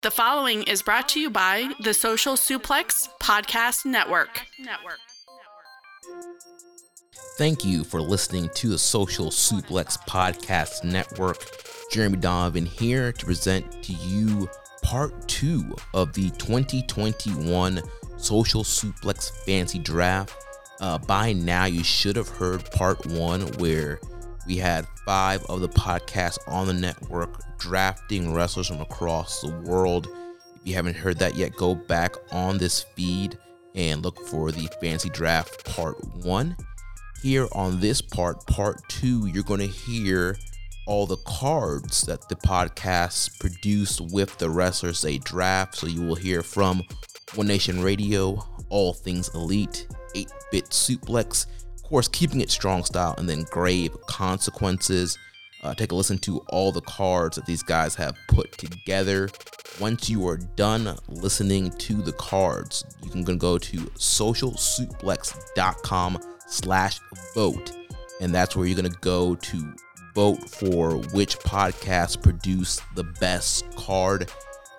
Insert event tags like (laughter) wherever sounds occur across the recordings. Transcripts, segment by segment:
The following is brought to you by the Social Suplex Podcast Network. Network. Thank you for listening to the Social Suplex Podcast Network. Jeremy Donovan here to present to you part two of the 2021 Social Suplex Fantasy Draft. Uh, by now, you should have heard part one where we had five of the podcasts on the network drafting wrestlers from across the world. If you haven't heard that yet, go back on this feed and look for the Fantasy Draft Part 1. Here on this part, Part 2, you're going to hear all the cards that the podcast produced with the wrestlers they draft. So you will hear from One Nation Radio, All Things Elite, 8 Bit Suplex, course, keeping it strong style, and then grave consequences. Uh, take a listen to all the cards that these guys have put together. Once you are done listening to the cards, you can go to socialsuplex.com slash vote. And that's where you're going to go to vote for which podcast produced the best card.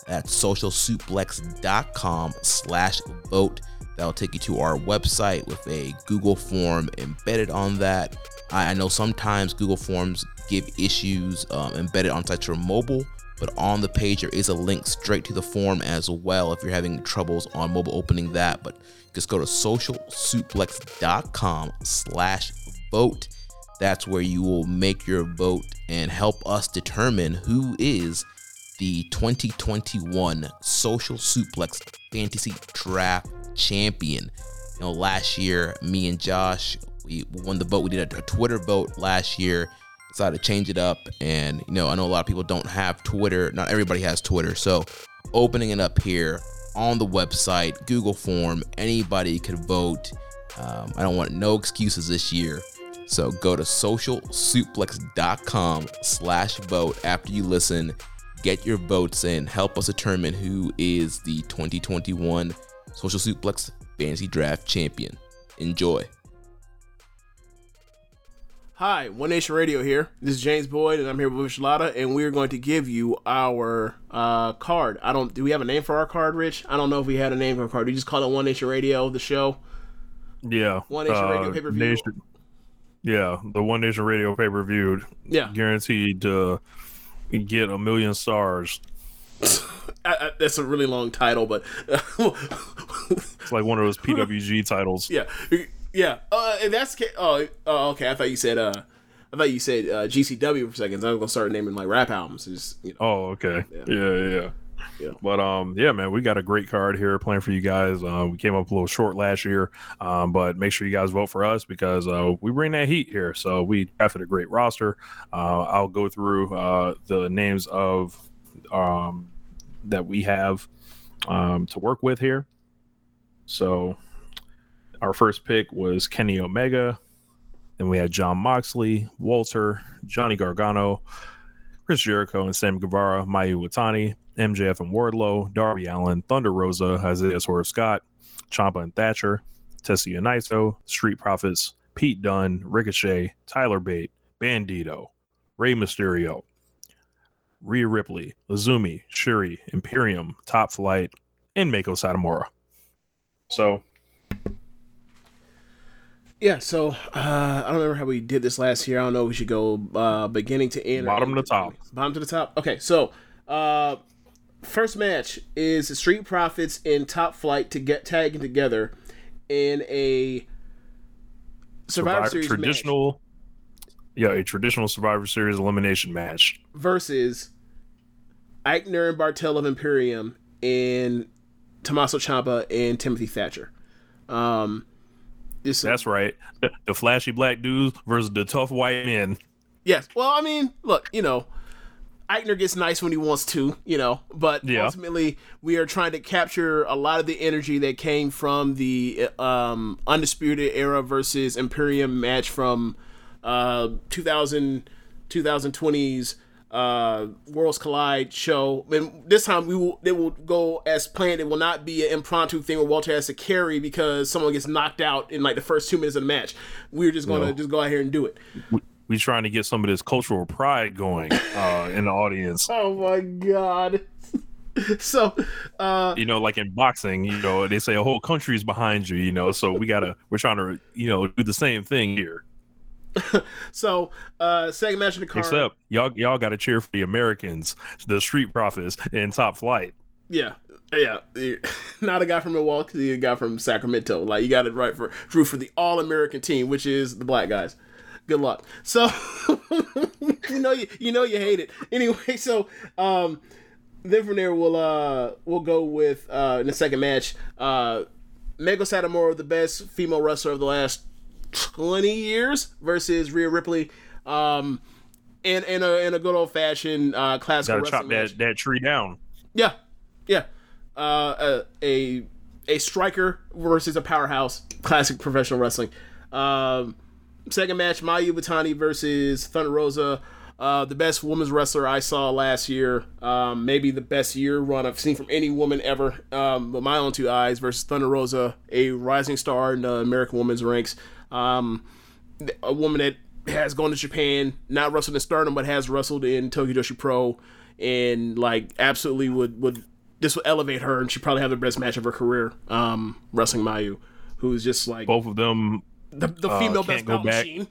At socialsuplex.com slash vote. That'll take you to our website with a Google form embedded on that. I, know sometimes Google Forms give issues um, embedded on sites for mobile, but on the page there is a link straight to the form as well if you're having troubles on mobile opening that. But just go to socialsuplex.com slash vote. That's where you will make your vote and help us determine who is the 2021 Social Suplex Fantasy Draft champion. You know, last year, me and Josh, we won the vote. We did a, a Twitter vote last year. Decided to change it up, and you know, I know a lot of people don't have Twitter. Not everybody has Twitter, so opening it up here on the website, Google form, anybody could vote. Um, I don't want no excuses this year. So go to socialsuplex.com slash vote after you listen. Get your votes in. Help us determine who is the 2021 Social Suplex Fantasy Draft Champion. Enjoy. Hi, One Nation Radio here. This is James Boyd, and I'm here with Shalada, and we're going to give you our uh, card. I don't. Do we have a name for our card, Rich? I don't know if we had a name for our card. We just call it One Nation Radio, the show. Yeah, One Nation uh, Radio pay per view. Yeah, the One Nation Radio pay per view. Yeah, guaranteed to get a million stars. I, I, that's a really long title, but (laughs) it's like one of those PWG titles. Yeah, yeah. Uh, and that's oh, oh, okay. I thought you said uh, I thought you said uh, GCW for seconds. I was gonna start naming like rap albums. Just, you know. Oh, okay. Yeah. yeah, yeah. Yeah. But um, yeah, man, we got a great card here playing for you guys. Uh, we came up a little short last year, um, but make sure you guys vote for us because uh, we bring that heat here. So we drafted a great roster. Uh, I'll go through uh, the names of um, that we have um, to work with here. So our first pick was Kenny Omega. Then we had Jon Moxley, Walter, Johnny Gargano, Chris Jericho, and Sam Guevara, Mayu Iwatani, MJF and Wardlow, Darby Allin, Thunder Rosa, Isaiah Swerve Scott, Ciampa and Thatcher, Tetsuya Naito, Street Profits, Pete Dunne, Ricochet, Tyler Bate, Bandito, Rey Mysterio, Rhea Ripley, Azumi, Shuri, Imperium, Top Flight, and Meiko Satomura. So, yeah. So uh, I don't remember how we did this last year. I don't know. If we should go uh, beginning to end. Bottom to top. Bottom to the top. Okay. So uh, first match is the Street Profits in Top Flight to get tagging together in a Survivor, Survivor Series traditional. Match yeah, a traditional Survivor Series elimination match versus Aichner and Barthel of Imperium and Tommaso Ciampa and Timothy Thatcher. Um, this, That's right. The, the flashy black dudes versus the tough white men. Yes. Well, I mean, look, you know, Aichner gets nice when he wants to, you know, but yeah. ultimately we are trying to capture a lot of the energy that came from the um, Undisputed Era versus Imperium match from uh, 2000, 2020's uh, Worlds Collide show. And this time we will it will go as planned. It will not be an impromptu thing where Walter has to carry because someone gets knocked out in like the first two minutes of the match. We're just gonna no. just go out here and do it. We're trying to get some of this cultural pride going uh, in the audience. (laughs) Oh my god. (laughs) so uh you know like in boxing you know they say a whole country is behind you you know so we gotta we're trying to you know do the same thing here (laughs) so uh second match in the card except y'all y'all gotta cheer for the americans the street profits in top flight yeah yeah, (laughs) not a guy from Milwaukee, a guy from Sacramento. Like you got it right for drew for the All American team, which is the black guys. Good luck. So (laughs) you know you you know you hate it anyway. So um, then from there we'll uh we'll go with uh in the second match uh Meiko Satomura, the best female wrestler of the last twenty years, versus Rhea Ripley. Um, in in a in a good old fashioned uh classical Gotta chop that, that tree down. Yeah, yeah. Uh, a, a a striker versus a powerhouse, classic professional wrestling. Um, second match, Mayu Iwatani versus Thunder Rosa. Uh, the best women's wrestler I saw last year, um, maybe the best year run I've seen from any woman ever, um, with my own two eyes, versus Thunder Rosa, a rising star in the American women's ranks. Um, a woman that has gone to Japan, not wrestled in Stardom, but has wrestled in Tokyo Joshi Pro, and like absolutely would would this will elevate her, and she probably have the best match of her career, um, wrestling Mayu, who's just like both of them. The, the female uh, best machine.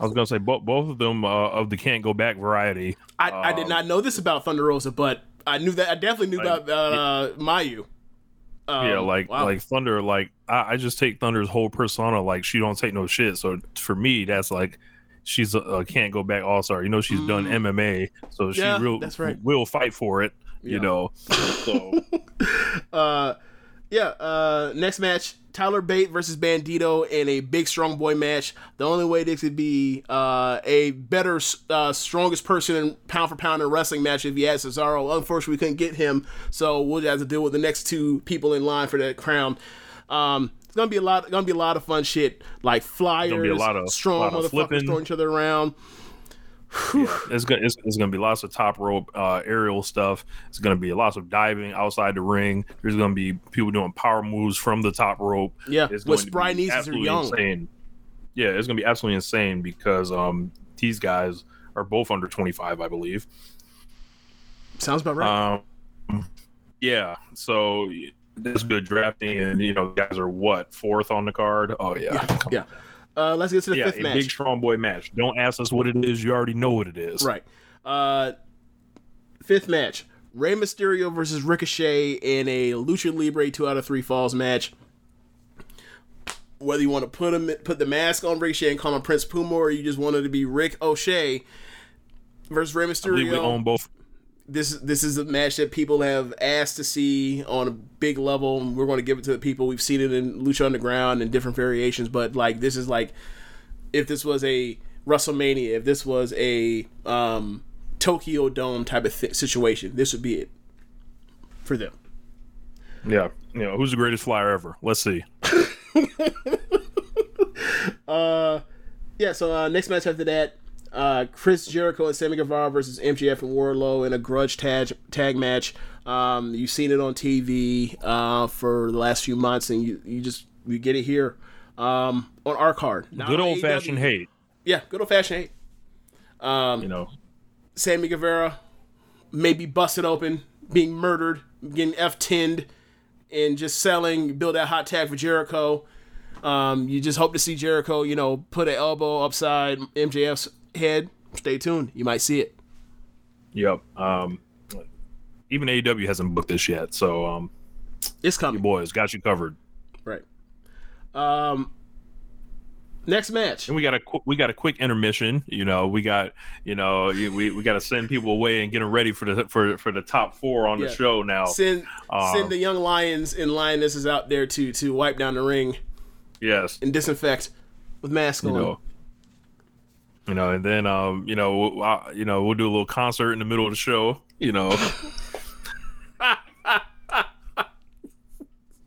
I was gonna say both both of them uh, of the can't go back variety. I, um, I did not know this about Thunder Rosa, but I knew that I definitely knew like, about uh, Mayu. Um, yeah, like wow. like Thunder, like I, I, just take Thunder's whole persona. Like she don't take no shit. So for me, that's like she's a, a can't go back all star. You know, she's mm. done MMA, so yeah, she real that's right. will fight for it. You know, (laughs) so uh, yeah. Uh, next match, Tyler Bate versus Bandito in a big strong boy match. The only way this could be uh, a better, uh, strongest person in pound for pound in wrestling match if he had Cesaro. Unfortunately, we couldn't get him, so we'll have to deal with the next two people in line for that crown. Um, it's gonna be a lot. Gonna be a lot of fun shit like flyers, a lot of strong lot motherfuckers throwing each other around yeah, it's gonna it's, it's, gonna be lots of top rope uh, aerial stuff. It's gonna be lots of diving outside the ring. There's gonna be people doing power moves from the top rope. Yeah, it's going with Brian Nieces are young. Insane. Yeah, it's gonna be absolutely insane because um these guys are both under 25, I believe. Sounds about right. Um, yeah, so this good drafting, and you know, guys are what fourth on the card. Oh yeah, yeah. yeah. Uh, let's get to the yeah, fifth a match. Big strong boy match. Don't ask us what it is. You already know what it is. Right. Uh, fifth match: Rey Mysterio versus Ricochet in a Lucha Libre two out of three falls match. Whether you want to put him put the mask on Ricochet and call him Prince Puma, or you just wanted to be Rick O'Shea versus Rey Mysterio. we own both this this is a match that people have asked to see on a big level. And we're going to give it to the people. We've seen it in Lucha Underground and different variations, but like this is like if this was a WrestleMania, if this was a um, Tokyo Dome type of th- situation, this would be it for them. Yeah, you know who's the greatest flyer ever? Let's see. (laughs) uh, yeah. So uh, next match after that, uh, Chris Jericho and Sammy Guevara versus MJF and Wardlow in a grudge tag tag match. Um, you've seen it on TV uh, for the last few months, and you, you just you get it here um, on our card. good old fashioned hate. Yeah, good old fashioned hate. Um, you know, Sammy Guevara maybe busted open, being murdered, getting F tinned, and just selling, build that hot tag for Jericho. Um, you just hope to see Jericho, you know, put an elbow upside MJF's head, stay tuned. You might see it. Yep. Um, even AEW hasn't booked this yet, so um, it's coming. boys got you covered. Right. Um, next match, and we got a we got a quick intermission. You know, we got you know we we got to send people away and get them ready for the for for the top four on yeah. the show now. Send um, send the young lions and lionesses out there to to wipe down the ring. Yes, and disinfect with masks on. Know, you know, and then um, you know, we'll, uh, you know, we'll do a little concert in the middle of the show. You know, (laughs)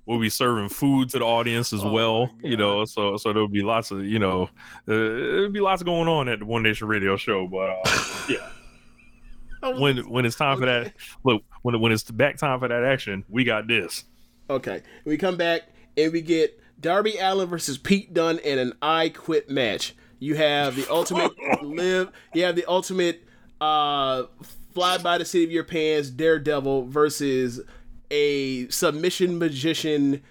we'll be serving food to the audience as oh well. You know, so so there'll be lots of you know, uh, there'll be lots going on at the One Nation Radio Show. But uh, yeah. (laughs) when when it's time okay. for that look when when it's back time for that action we got this okay we come back and we get darby Allin versus pete dunne in an i quit match you have the ultimate live. You have the ultimate uh, fly by the seat of your pants Daredevil versus a submission magician,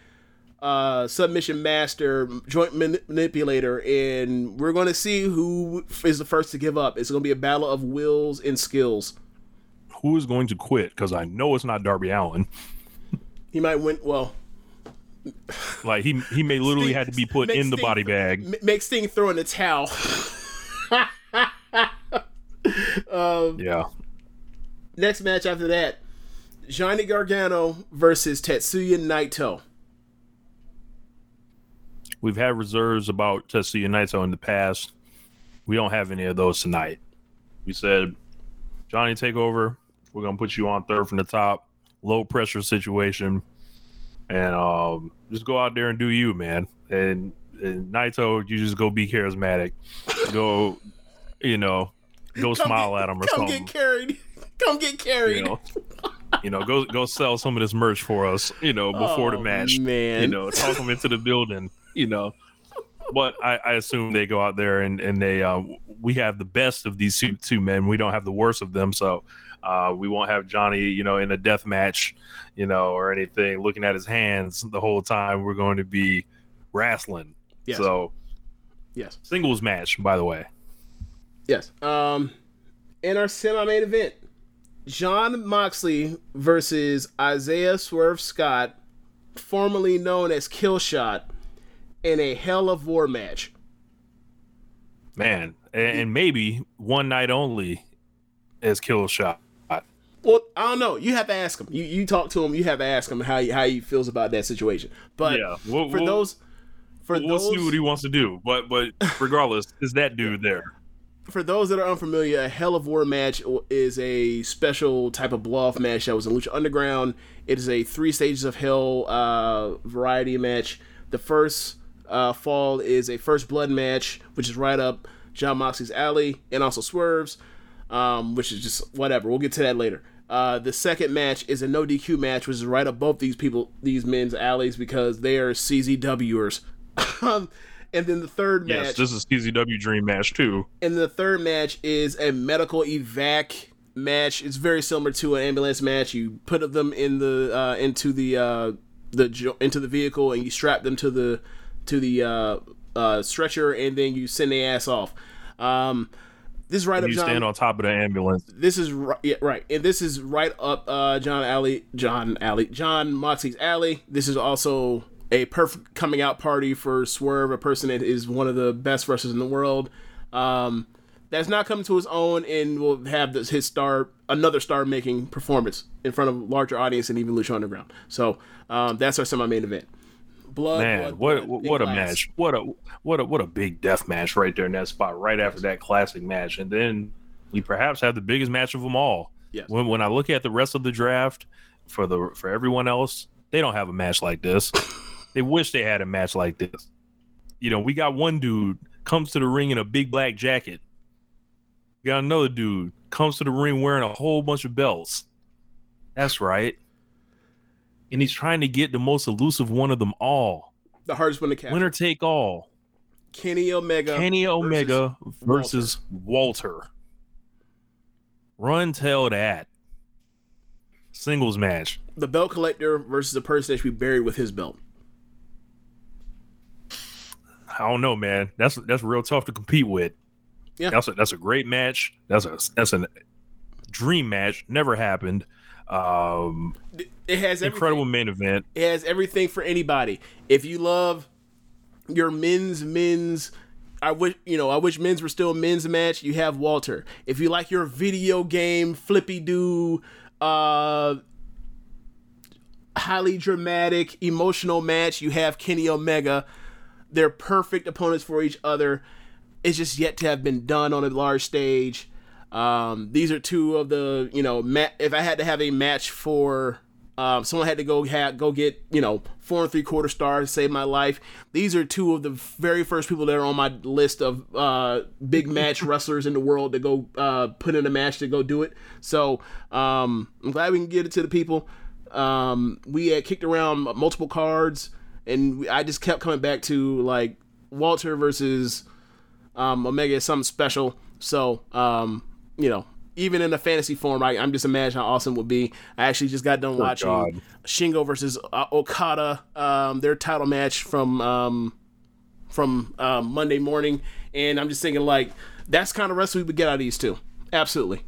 uh, submission master, joint manipulator, and we're going to see who is the first to give up. It's going to be a battle of wills and skills. Who is going to quit? Because I know it's not Darby Allin. He might win. Well, like he he may literally Sting, had to be put in the Sting, body bag. Make Sting throw in the towel. (laughs) um, yeah. Next match after that, Johnny Gargano versus Tetsuya Naito. We've had reserves about Tetsuya Naito in the past. We don't have any of those tonight. We said, Johnny, take over. We're gonna put you on third from the top, low pressure situation, and um, just go out there and do you, man. And, and Naito, you just go be charismatic, go, you know, go come smile get, at him or come something. Come get carried. (laughs) Come get carried. You know, you know, go go sell some of this merch for us. You know, before oh, the match. Man, you know, talk them into the building. You know, but I, I, assume they go out there and and they uh, we have the best of these two, two men. We don't have the worst of them. So uh, we won't have Johnny, you know, in a death match, you know, or anything, looking at his hands the whole time. We're going to be wrestling. Yes. So, yes, singles match, by the way. Yes. Um, in our semi-main event, John Moxley versus Isaiah Swerve Scott, formerly known as Killshot, in a Hell of War match. Man, and maybe one night only as Killshot. Well, I don't know. You have to ask him. You you talk to him. You have to ask him how he, how he feels about that situation. But yeah, we'll, for we'll, those, for we'll those, see what he wants to do. But but regardless, is that dude there? For those that are unfamiliar, a Hell of War match is a special type of blow off match that was in Lucha Underground. It is a three stages of Hell uh, variety match. The first uh, fall is a first blood match, which is right up Jon Moxley's alley, and also Swerves, um, which is just whatever. We'll get to that later. Uh, the second match is a no DQ match, which is right above these people, these men's alleys, because they are CZWers. (laughs) Um, and then the third yes, match. this is CZW Dream match too. And the third match is a medical evac match. It's very similar to an ambulance match. You put them in the uh, into the uh, the into the vehicle and you strap them to the to the uh, uh, stretcher, and then you send the ass off. Um, this is right and up. You John, stand on top of the ambulance. This is right, yeah, right, and this is right up uh, John Alley, John Alley, John Moxie's alley. This is also a perfect coming out party for Swerve, a person that is one of the best wrestlers in the world. Um, that's not coming to his own and will have this, his star another star making performance in front of a larger audience and even Lucha Underground. So um, that's our semi main event blood. Man, blood, what blood, what a match! What a what a what a big death match right there in that spot, right after that classic match, and then we perhaps have the biggest match of them all. Yes. When when I look at the rest of the draft for the for everyone else, they don't have a match like this. (laughs) they wish they had a match like this. You know, we got one dude comes to the ring in a big black jacket. We got another dude comes to the ring wearing a whole bunch of belts. That's right and he's trying to get the most elusive one of them all. The hardest one to catch. Winner take all. Kenny Omega. Kenny Omega versus, versus Walter. Walter. Run tell that. Singles match. The belt collector versus the person that should be buried with his belt. I don't know, man. That's that's real tough to compete with. Yeah, that's a, that's a great match. That's a that's a dream match. Never happened. Um, it has an incredible main event. It has everything for anybody. If you love your men's men's I wish you know. I wish men's were still men's match. You have Walter. If you like your video game flippy do, uh, highly dramatic, emotional match, you have Kenny Omega. They're perfect opponents for each other. It's just yet to have been done on a large stage. Um, these are two of the you know ma- if I had to have a match for um, someone had to go ha- go get you know four and three quarter stars save my life. These are two of the very first people that are on my list of uh, big match (laughs) wrestlers in the world to go uh, put in a match to go do it. So um, I'm glad we can get it to the people. Um, we had kicked around multiple cards, and I just kept coming back to like Walter versus um, Omega is something special. So um, you know, even in a fantasy form, I, am just imagining how awesome it would be. I actually just got done watching God. Shingo versus uh, Okada, um, their title match from um, from um, Monday morning, and I'm just thinking like that's kind of wrestling we would get out of these two. Absolutely.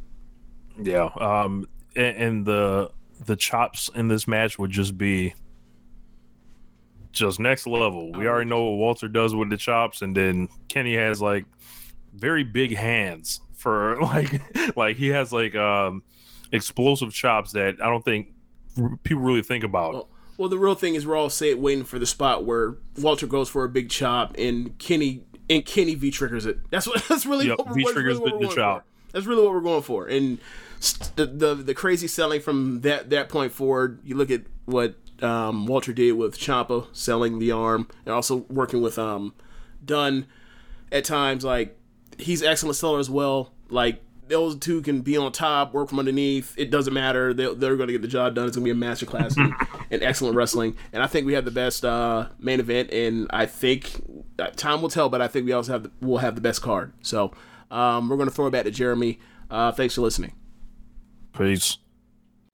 Yeah. Um. And, and the the chops in this match would just be just next level. We already know what Walter does with the chops, and then Kenny has like very big hands for (laughs) like like he has like um explosive chops that I don't think people really think about. Well, well the real thing is we're all say, waiting for the spot where Walter goes for a big chop and Kenny and Kenny V triggers it. That's what (laughs) that's really yep, what V triggers really the, the chop. For. That's really what we're going for. And the, the the crazy selling from that that point forward. You look at what um, Walter did with Ciampa selling the arm, and also working with um, Dunne at times. Like he's excellent seller as well. Like those two can be on top, work from underneath. It doesn't matter. They, they're going to get the job done. It's going to be a masterclass in, (laughs) in excellent wrestling. And I think we have the best uh, main event. And I think uh, time will tell, but I think we also have the, we'll have the best card. So um, we're going to throw it back to Jeremy. Uh, thanks for listening. Peace.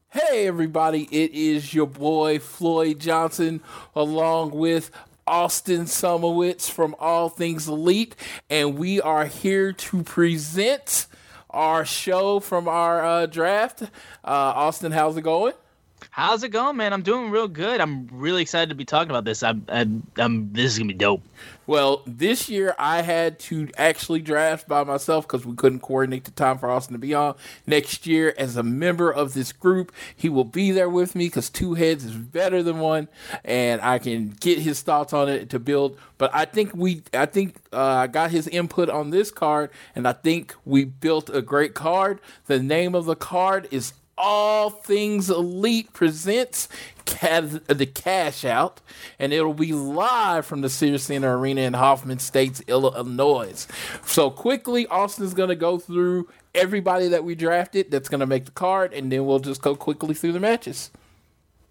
Hey, everybody, it is your boy Floyd Johnson along with Austin Sumowitz from All Things Elite, and we are here to present our show from our uh, draft. Uh, Austin, how's it going? How's it going, man? I'm doing real good. I'm really excited to be talking about this. I'm, I'm, I'm this is gonna be dope. Well, this year I had to actually draft by myself because we couldn't coordinate the time for Austin to be on. Next year, as a member of this group, he will be there with me because two heads is better than one, and I can get his thoughts on it to build. But I think we, I think uh, I got his input on this card, and I think we built a great card. The name of the card is all Things Elite presents the Cash Out, and it'll be live from the Sears Center Arena in Hoffman Estates, Illinois. So quickly, Austin's going to go through everybody that we drafted that's going to make the card, and then we'll just go quickly through the matches.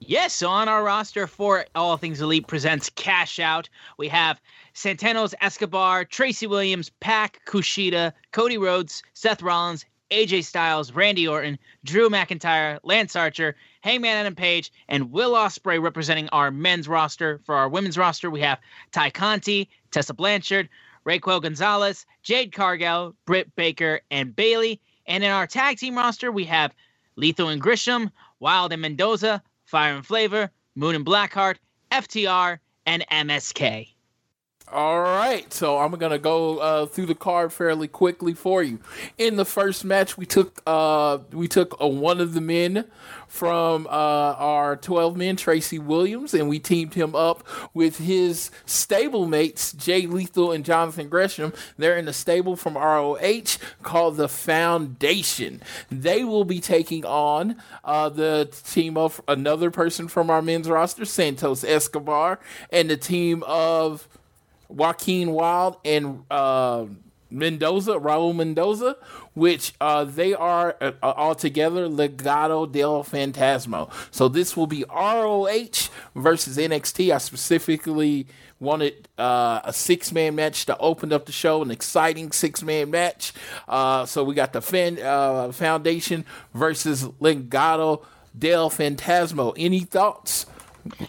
Yes, on our roster for All Things Elite presents Cash Out, we have Santos Escobar, Tracy Williams, Pac, Kushida, Cody Rhodes, Seth Rollins, AJ Styles, Randy Orton, Drew McIntyre, Lance Archer, Hangman Adam Page, and Will Ospreay representing our men's roster. For our women's roster, we have Tay Conti, Tessa Blanchard, Raquel Gonzalez, Jade Cargill, Britt Baker, and Bayley. And in our tag team roster, we have Lethal and Gresham, Wilde and Mendoza, Fire and Flavor, Moon and Blackheart, FTR, and MSK. All right, so I'm gonna go uh, through the card fairly quickly for you. In the first match, we took uh, we took a, one of the men from uh, our 12 men, Tracy Williams, and we teamed him up with his stablemates, Jay Lethal and Jonathan Gresham. They're in a stable from ROH called the Foundation. They will be taking on uh, the team of another person from our men's roster, Santos Escobar, and the team of Joaquin Wilde and uh, Mendoza, Raul Mendoza, which uh, they are uh, all together Legado del Fantasma. So this will be ROH versus NXT. I specifically wanted uh, a six man match to open up the show, an exciting six man match. Uh, so we got the fan, uh, Foundation versus Legado del Fantasma. Any thoughts?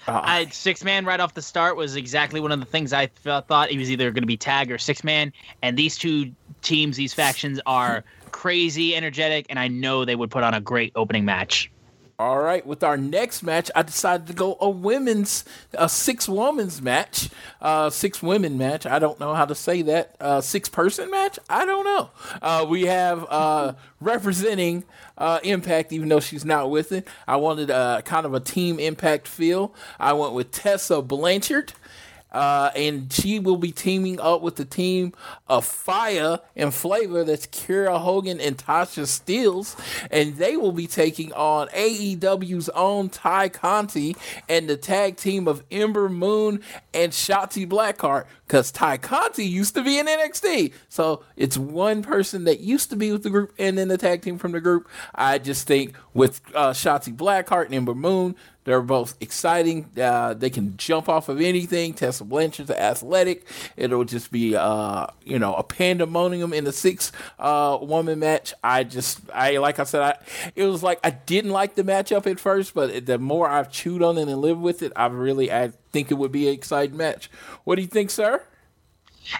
Ah. I, six man right off the start was exactly one of the things I thought he was either going to be tag or six man. And these two teams, these factions are crazy energetic, and I know they would put on a great opening match. All right, with our next match, I decided to go a women's, a six women's match, uh, six women match. I don't know how to say that. Uh, six person match. I don't know. Uh, we have uh, (laughs) representing uh, Impact, even though she's not with it. I wanted a kind of a team Impact feel. I went with Tessa Blanchard. Uh, and she will be teaming up with the team of Fire and Flavor. That's Kiera Hogan and Tasha Steelz. And they will be taking on AEW's own Tay Conti and the tag team of Ember Moon and Shotzi Blackheart. Because Tay Conti used to be in NXT. So it's one person that used to be with the group and then the tag team from the group. I just think with uh, Shotzi Blackheart and Ember Moon. They're both exciting. Uh, they can jump off of anything. Tessa Blanchard's athletic. It'll just be, uh, you know, a pandemonium in the six uh, woman match. I just, I like I said, I it was like I didn't like the matchup at first, but the more I've chewed on it and lived with it, I've really, I think it would be an exciting match. What do you think, sir?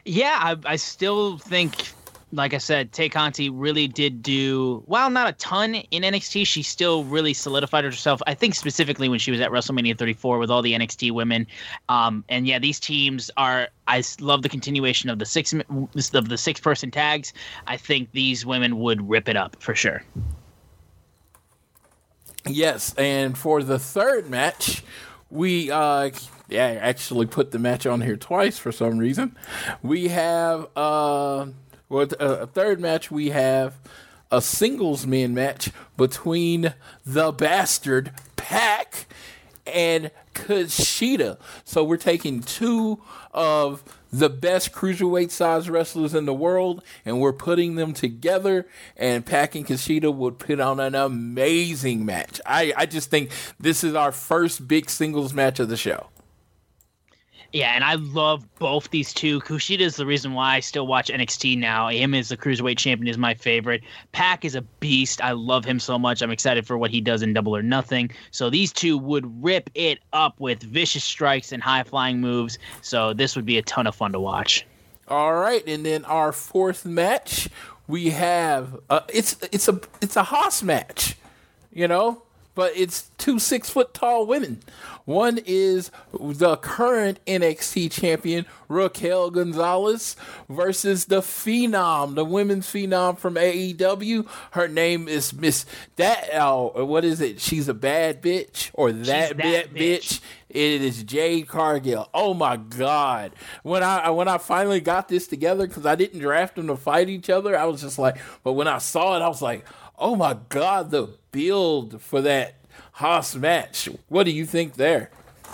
Yeah, I, I still think like I said, Tay Conti really did do well, not a ton in NXT. She still really solidified herself. I think specifically when she was at WrestleMania 34 with all the NXT women. Um, and yeah, these teams are. I love the continuation of the six of the six person tags. I think these women would rip it up for sure. Yes, and for the third match, we uh yeah actually put the match on here twice for some reason. We have uh well, uh, a third match we have a singles men match between the bastard Pac and Kushida. So we're taking two of the best cruiserweight size wrestlers in the world and we're putting them together and Pac and Kushida would put on an amazing match. I, I just think this is our first big singles match of the show. Yeah, and I love both these two. Kushida is the reason why I still watch NXT now. Him as the cruiserweight champion is my favorite. Pac is a beast. I love him so much. I'm excited for what he does in Double or Nothing. So these two would rip it up with vicious strikes and high flying moves. So this would be a ton of fun to watch. All right, and then our fourth match, we have uh, it's it's a it's a hoss match, you know, but it's two six foot tall women. One is the current NXT champion, Raquel Gonzalez, versus the Phenom, the women's Phenom from AEW. Her name is Miss That. Oh, what is it? She's a bad bitch or that, that bitch. bitch. It is Jade Cargill. Oh my god! When I when I finally got this together, because I didn't draft them to fight each other, I was just like. But when I saw it, I was like, oh my god, the build for that hoss match. What do you think there?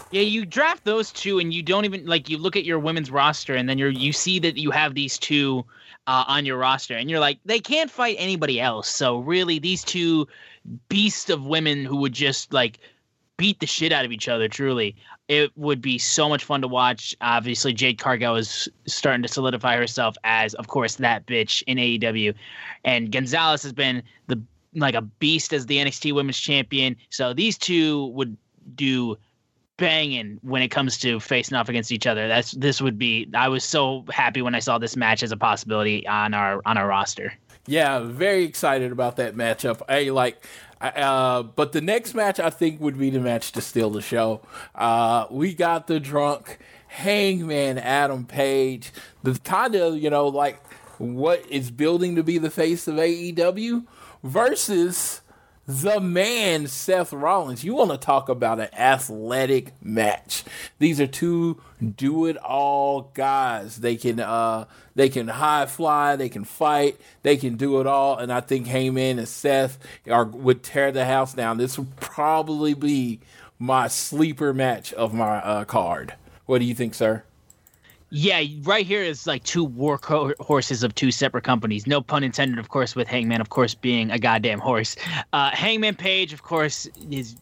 Yeah, you draft those two, and you don't even like you look at your women's roster, and then you're you see that you have these two uh, on your roster, and you're like, they can't fight anybody else. So really, these two beasts of women who would just like beat the shit out of each other. Truly, it would be so much fun to watch. Obviously, Jade Cargill is starting to solidify herself as, of course, that bitch in AEW, and Gonzalez has been the like a beast as the NXT Women's Champion. So these two would do banging when it comes to facing off against each other. That's this would be. I was so happy when I saw this match as a possibility on our on our roster. Yeah, very excited about that matchup. I like. Uh, but the next match I think would be the match to steal the show. Uh, we got the drunk Hangman Adam Page, the kind of you know like what is building to be the face of AEW versus the man Seth Rollins. You want to talk about an athletic match. These are two do it all guys. They can uh they can high fly, they can fight, they can do it all and I think Hangman and Seth are would tear the house down. This would probably be my sleeper match of my uh, card. What do you think, sir? Yeah, right here is like two war horses of two separate companies. No pun intended, of course, with Hangman, of course, being a goddamn horse. Uh, Hangman Page, of course, is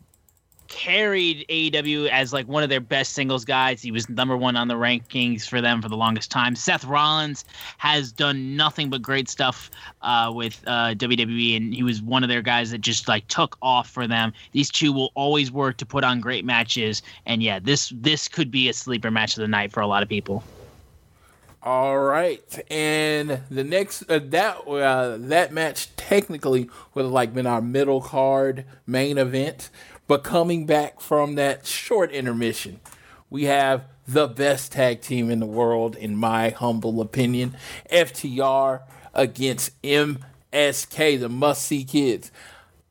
carried AEW as like one of their best singles guys. He was number one on the rankings for them for the longest time. Seth Rollins has done nothing but great stuff uh, with uh, WWE, and he was one of their guys that just like took off for them. These two will always work to put on great matches, and yeah, this this could be a sleeper match of the night for a lot of people. All right, and the next uh, that uh, that match technically would have like been our middle card main event, but coming back from that short intermission, we have the best tag team in the world, in my humble opinion, FTR against MSK, the Must See Kids.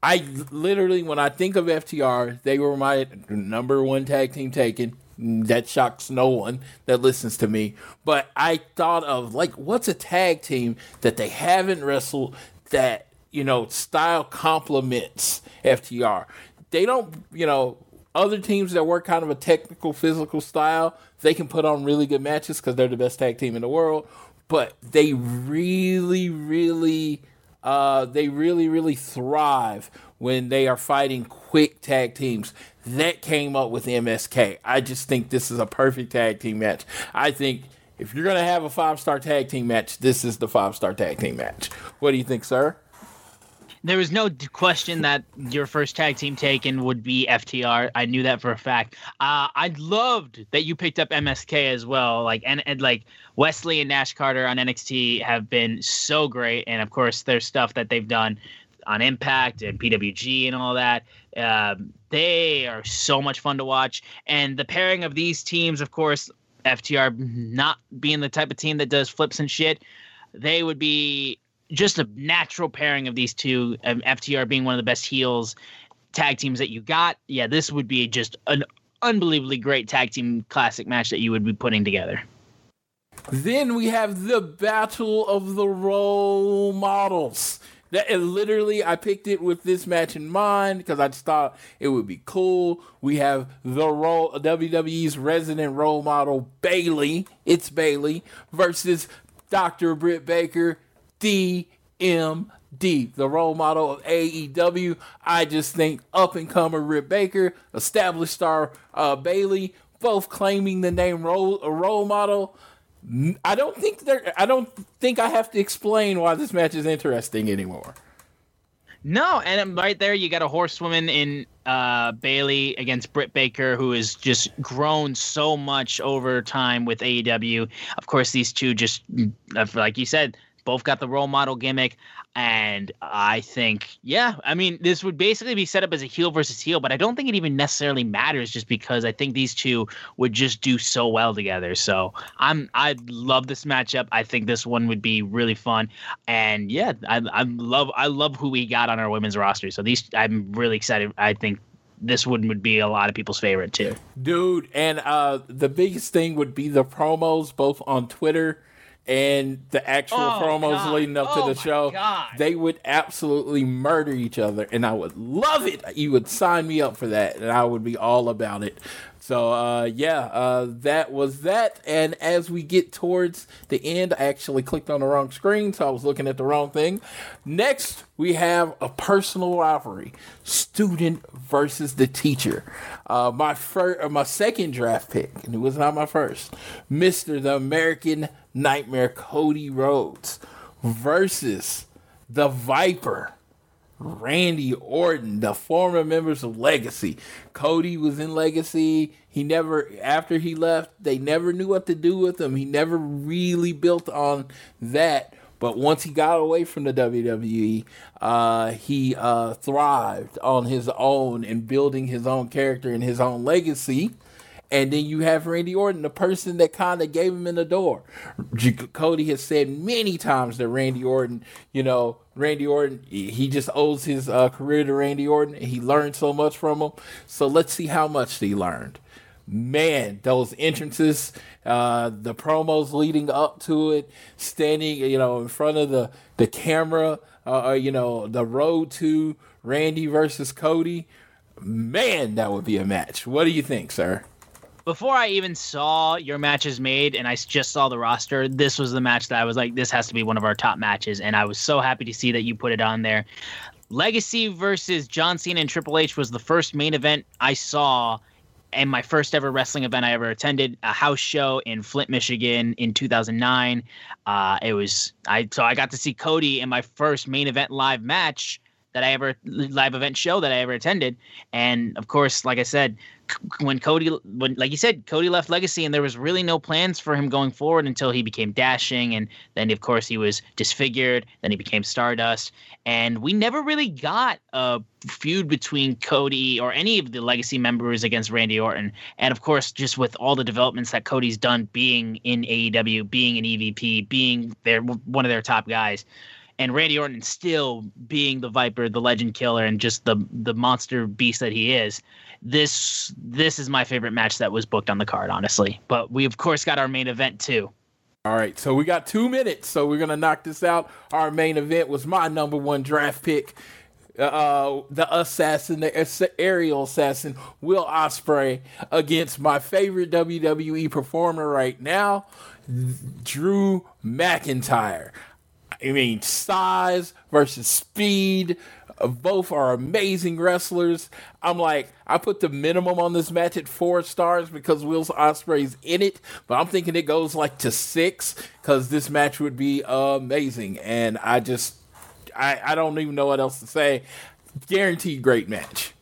I literally, when I think of FTR, they were my number one tag team taken that shocks no one that listens to me. But I thought of like, what's a tag team that they haven't wrestled that you know style complements FTR? They don't, you know, other teams that work kind of a technical, physical style, they can put on really good matches because they're the best tag team in the world. But they really, really, uh, they really, really thrive when they are fighting quick tag teams. That came up with MSK. I just think this is a perfect tag team match. I think if you're going to have a five star tag team match, this is the five star tag team match. What do you think, sir? There was no question that your first tag team taken would be FTR. I knew that for a fact. Uh, I loved that you picked up MSK as well. Like and, and like Wes Lee and Nash Carter on NXT have been so great, and of course there's stuff that they've done on Impact and PWG and all that. Um, they are so much fun to watch, and the pairing of these teams, of course, FTR not being the type of team that does flips and shit, they would be just a natural pairing of these two. Um, FTR being one of the best heels tag teams that you got. Yeah, this would be just an unbelievably great tag team classic match that you would be putting together. Then we have the Battle of the Role Models. That literally, I picked it with this match in mind because I just thought it would be cool. We have the role WWE's resident role model Bayley. It's Bayley versus Dr. Britt Baker, DMD, the role model of AEW. I just think up and comer Britt Baker, established star uh, Bayley, both claiming the name role role model. I don't think there. I don't think I have to explain why this match is interesting anymore. No, and right there you got a horsewoman in uh, Bayley against Britt Baker, who has just grown so much over time with AEW. Of course, these two just, like you said, both got the role model gimmick. And I think, yeah, I mean, this would basically be set up as a heel versus heel, but I don't think it even necessarily matters just because I think these two would just do so well together. So I'm, I love this matchup. I think this one would be really fun. And yeah, I, I love, I love who we got on our women's roster. So these, I'm really excited. I think this one would be a lot of people's favorite too. Dude, and uh, the biggest thing would be the promos both on Twitter and the actual oh, promos God. leading up oh, to the show, God. they would absolutely murder each other, and I would love it. You would sign me up for that, and I would be all about it. So, uh, yeah, uh, that was that. And as we get towards the end, I actually clicked on the wrong screen, so I was looking at the wrong thing. Next, we have a personal rivalry: student versus the teacher. Uh, my first, uh, my second draft pick, and it was not my first, Mister the American Nightmare Cody Rhodes versus the Viper. Randy Orton, the former members of Legacy. Cody was in Legacy. He never, after he left, they never knew what to do with him. He never really built on that. But once he got away from the WWE, uh, he uh, thrived on his own and building his own character and his own legacy. And then you have Randy Orton, the person that kind of gave him in the door. Cody has said many times that Randy Orton, you know, Randy Orton, he just owes his uh, career to Randy Orton. He learned so much from him. So let's see how much he learned. Man, those entrances, uh, the promos leading up to it, standing, you know, in front of the the camera, uh, uh you know, the road to Randy versus Cody. Man, that would be a match. What do you think, sir? Before I even saw your matches made and I just saw the roster, this was the match that I was like, this has to be one of our top matches. And I was so happy to see that you put it on there. Legacy versus John Cena and Triple H was the first main event I saw and my first ever wrestling event I ever attended, a house show in Flint, Michigan in 2009. Uh, it was I so I got to see Cody in my first main event live match that I ever live event show that I ever attended, and of course, like I said, when Cody, when like you said, Cody left Legacy, and there was really no plans for him going forward until he became dashing, and then of course he was disfigured. Then he became Stardust, and we never really got a feud between Cody or any of the Legacy members against Randy Orton. And of course, just with all the developments that Cody's done, being in AEW, being an EVP, being their one of their top guys and Randy Orton still being the Viper, the Legend Killer, and just the the monster beast that he is. This this is my favorite match that was booked on the card, honestly. But we of course got our main event too. All right, so we got two minutes, so we're gonna knock this out. Our main event was my number one draft pick, uh, the assassin, the aerial assassin, Will Ospreay, against my favorite WWE performer right now, Drew McIntyre. I mean, size versus speed. Uh, both are amazing wrestlers. I'm like, I put the minimum on this match at four stars because Will Ospreay's in it, but I'm thinking it goes like to six because this match would be amazing. And I just, I, I don't even know what else to say. Guaranteed great match.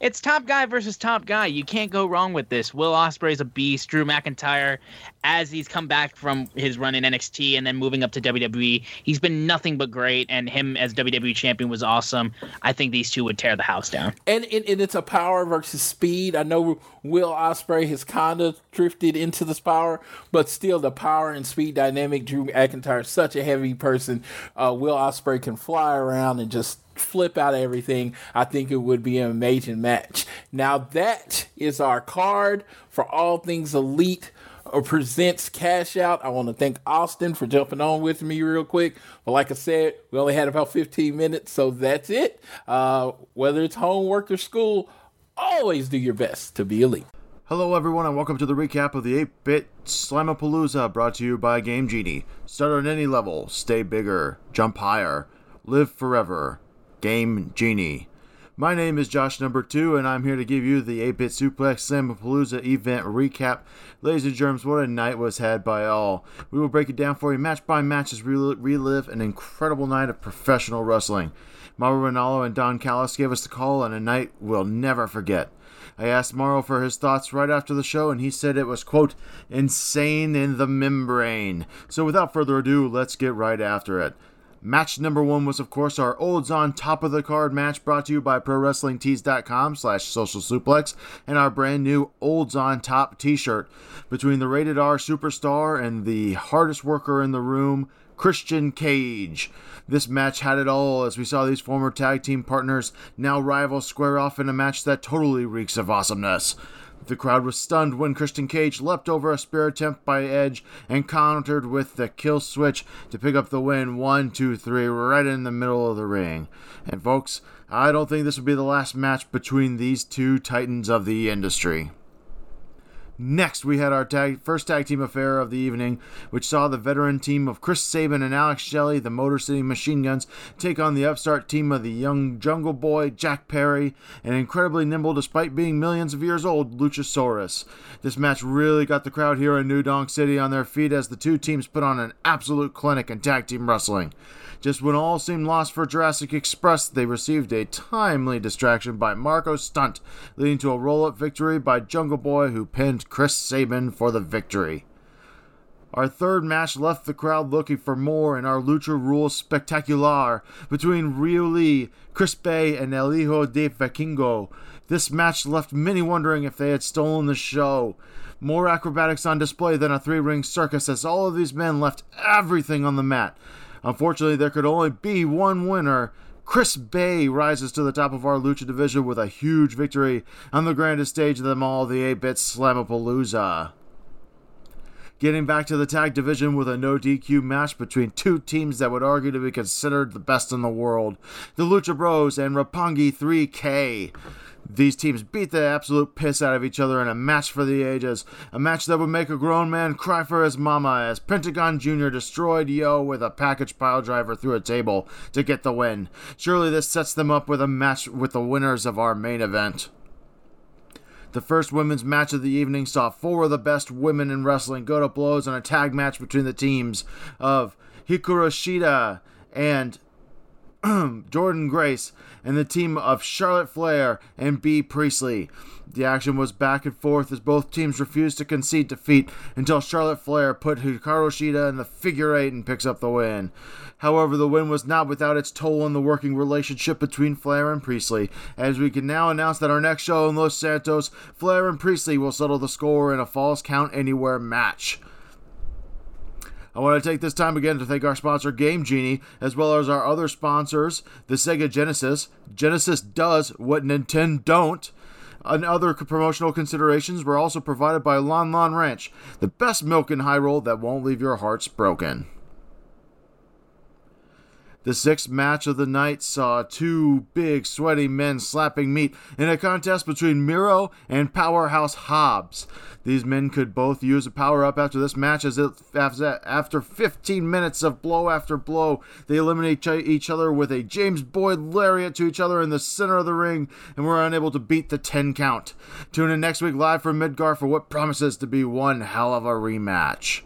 It's top guy versus top guy. You can't go wrong with this. Will Ospreay's a beast. Drew McIntyre, as he's come back from his run in NXT and then moving up to WWE, he's been nothing but great. And him as WWE champion was awesome. I think these two would tear the house down. And, and, and it's a power versus speed. I know Will Ospreay has kind of drifted into this power, but still the power and speed dynamic. Drew McIntyre such a heavy person. Uh, Will Ospreay can fly around and just flip out everything, I think it would be an amazing match. Now, that is our card for All Things Elite or uh, presents Cash Out. I want to thank Austin for jumping on with me real quick. But like I said, we only had about 15 minutes, so that's it. Uh, whether it's homework or school, always do your best to be elite. Hello, everyone, and welcome to the recap of the 8 bit Slamapalooza brought to you by Game Genie. Start on any level, stay bigger, jump higher, live forever. Game Genie. My name is Josh Number Two, and I'm here to give you the 8-Bit Suplex Slamapalooza event recap. Ladies and germs, what a night was had by all. We will break it down for you match by match as we relive an incredible night of professional wrestling. Mauro Ranallo and Don Callis gave us the call on a night we'll never forget. I asked Mauro for his thoughts right after the show, and he said it was, quote, insane in the membrane. So without further ado, let's get right after it. Match number one was, of course, our Olds on Top of the Card match brought to you by ProWrestlingTees.com slash Social Suplex and our brand new Olds on Top t-shirt. Between the Rated R Superstar and the hardest worker in the room, Christian Cage. This match had it all as we saw these former tag team partners, now rivals, square off in a match that totally reeks of awesomeness. The crowd was stunned when Christian Cage leapt over a spear attempt by Edge and countered with the kill switch to pick up the win one, two, three, right in the middle of the ring. And folks, I don't think this will be the last match between these two titans of the industry. Next, we had our tag, first tag team affair of the evening, which saw the veteran team of Chris Sabin and Alex Shelley, the Motor City Machine Guns, take on the upstart team of the young Jungle Boy, Jack Perry, and incredibly nimble despite being millions of years old, Luchasaurus. This match really got the crowd here in New Donk City on their feet as the two teams put on an absolute clinic in tag team wrestling. Just when all seemed lost for Jurassic Express, they received a timely distraction by Marko Stunt, leading to a roll up victory by Jungle Boy, who pinned Chris Sabin for the victory. Our third match left the crowd looking for more in our Lucha Rules Spectacular between Ryu Lee, Chris Bey, and El Hijo del Vikingo. This match left many wondering if they had stolen the show. More acrobatics on display than a three ring circus as all of these men left everything on the mat. Unfortunately, there could only be one winner. Chris Bey rises to the top of our Lucha division with a huge victory on the grandest stage of them all, the 8 bit Slamapalooza. Getting back to the tag division with a no DQ match between two teams that would argue to be considered the best in the world the Lucha Bros and Roppongi 3K. These teams beat the absolute piss out of each other in a match for the ages, a match that would make a grown man cry for his mama as Pentagon Jr. destroyed Yo with a package pile driver through a table to get the win. Surely this sets them up with a match with the winners of our main event. The first women's match of the evening saw four of the best women in wrestling go to blows in a tag match between the teams of Hikaru Shida and (clears throat) Jordynne Grace and the team of Charlotte Flair and Bea Priestley. The action was back and forth as both teams refused to concede defeat until Charlotte Flair put Hikaru Shida in the figure eight and picks up the win. However, the win was not without its toll on the working relationship between Flair and Priestley, as we can now announce that our next show in Los Santos, Flair and Priestley will settle the score in a Falls Count Anywhere match. I want to take this time again to thank our sponsor, Game Genie, as well as our other sponsors, the Sega Genesis. Genesis does what Nintendo don't. And other promotional considerations were also provided by Lon Lon Ranch, the best milk in Hyrule that won't leave your hearts broken. The sixth match of the night saw two big, sweaty men slapping meat in a contest between Miro and Powerhouse Hobbs. These men could both use a power up after this match, as it, after 15 minutes of blow after blow, they eliminate each other with a James Boyd lariat to each other in the center of the ring and were unable to beat the 10 count. Tune in next week live from Midgar for what promises to be one hell of a rematch.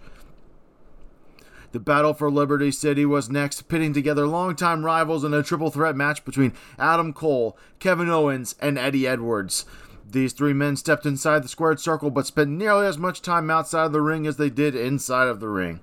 The battle for Liberty City was next, pitting together longtime rivals in a triple threat match between Adam Cole, Kevin Owens, and Eddie Edwards. These three men stepped inside the squared circle but spent nearly as much time outside of the ring as they did inside of the ring.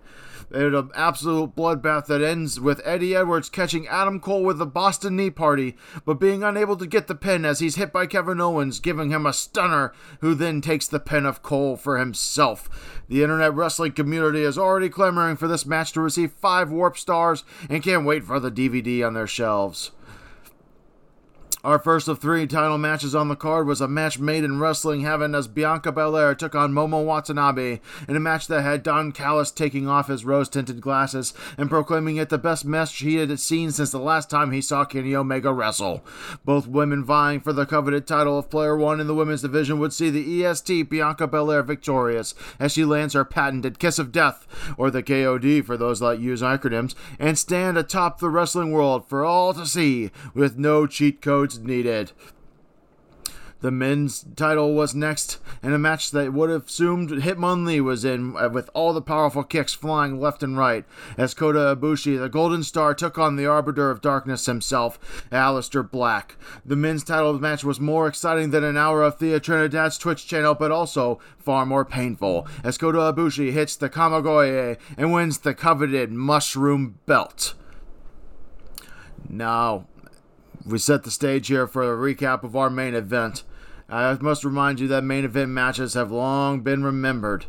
Had an absolute bloodbath that ends with Eddie Edwards catching Adam Cole with a Boston Knee Party, but being unable to get the pin as he's hit by Kevin Owens, giving him a stunner, who then takes the pin of Cole for himself. The internet wrestling community is already clamoring for this match to receive five warp stars and can't wait for the DVD on their shelves. Our first of three title matches on the card was a match made in wrestling heaven as Bianca Belair took on Momo Watanabe in a match that had Don Callis taking off his rose tinted glasses and proclaiming it the best match he had seen since the last time he saw Kenny Omega wrestle. Both women vying for the coveted title of Player One in the women's division would see the EST Bianca Belair victorious as she lands her patented Kiss of Death, or the KOD for those that use acronyms, and stand atop the wrestling world for all to see with no cheat codes needed. The men's title was next in a match that would have assumed Hitmonlee was in, uh, with all the powerful kicks flying left and right, as Kota Ibushi, the Golden Star, took on the Arbiter of Darkness himself, Aleister Black. The men's title match was more exciting than an hour of Thea Trinidad's Twitch channel, but also far more painful, as Kota Ibushi hits the Kamigoye and wins the coveted Mushroom Belt. Now, we set the stage here for a recap of our main event. I must remind you that main event matches have long been remembered,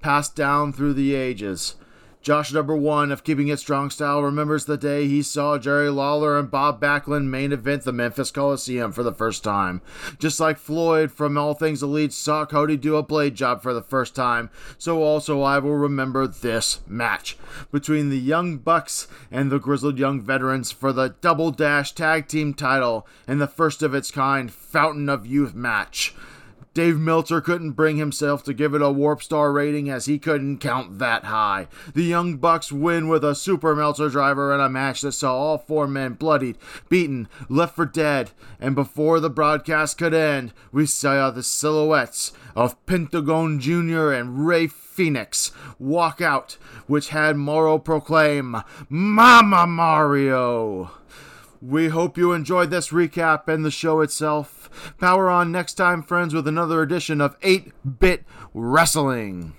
passed down through the ages. Josh number one of Keeping It Strong Style remembers the day he saw Jerry Lawler and Bob Backlund main event the Memphis Coliseum for the first time. Just like Floyd from All Things Elite saw Cody do a blade job for the first time, so also I will remember this match between the Young Bucks and the Grizzled Young Veterans for the Double Dash Tag Team title and the first of its kind Fountain of Youth match. Dave Meltzer couldn't bring himself to give it a Warp Star rating as he couldn't count that high. The Young Bucks win with a Super Meltzer driver in a match that saw all four men bloodied, beaten, left for dead, and before the broadcast could end, we saw the silhouettes of Pentagon Jr. and Rey Fenix walk out, which had Mauro proclaim, Mama Mario! We hope you enjoyed this recap and the show itself. Power on next time, friends, with another edition of 8 Bit Wrestling.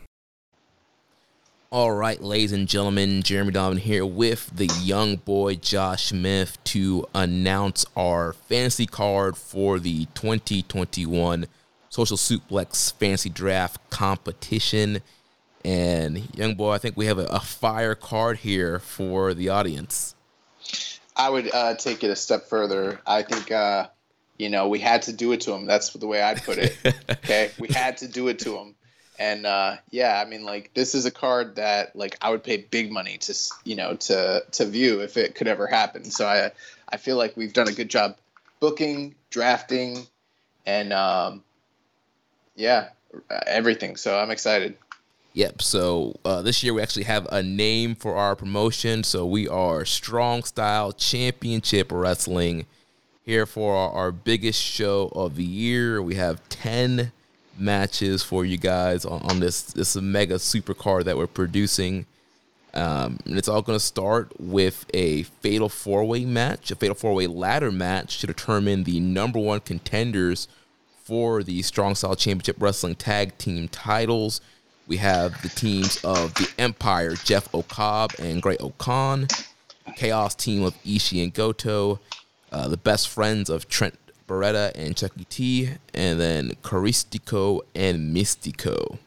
All right, ladies and gentlemen, Jeremy Donovan here with the young boy Josh Smith to announce our fantasy card for the 2021 Social Suplex Fantasy Draft competition. And, young boy, I think we have a, a fire card here for the audience. I would uh, take it a step further. I think uh, you know we had to do it to him. That's the way I'd put it. (laughs) okay, we had to do it to him. And uh, yeah, I mean, like this is a card that like I would pay big money to you know to to view if it could ever happen. So I I feel like we've done a good job booking, drafting, and um, yeah, everything. So I'm excited. Yep. So uh, this year we actually have a name for our promotion. So we are Strong Style Championship Wrestling here for our, our biggest show of the year. We have ten matches for you guys on, on this this mega super card that we're producing. Um, and it's all going to start with a fatal four way match, a fatal four way ladder match to determine the number one contenders for the Strong Style Championship Wrestling Tag Team titles. We have the teams of the Empire, Jeff O'Cobb and Great-O-Khan, Chaos team of Ishii and Goto, uh, the best friends of Trent Beretta and Chucky T, and then Caristico and Místico.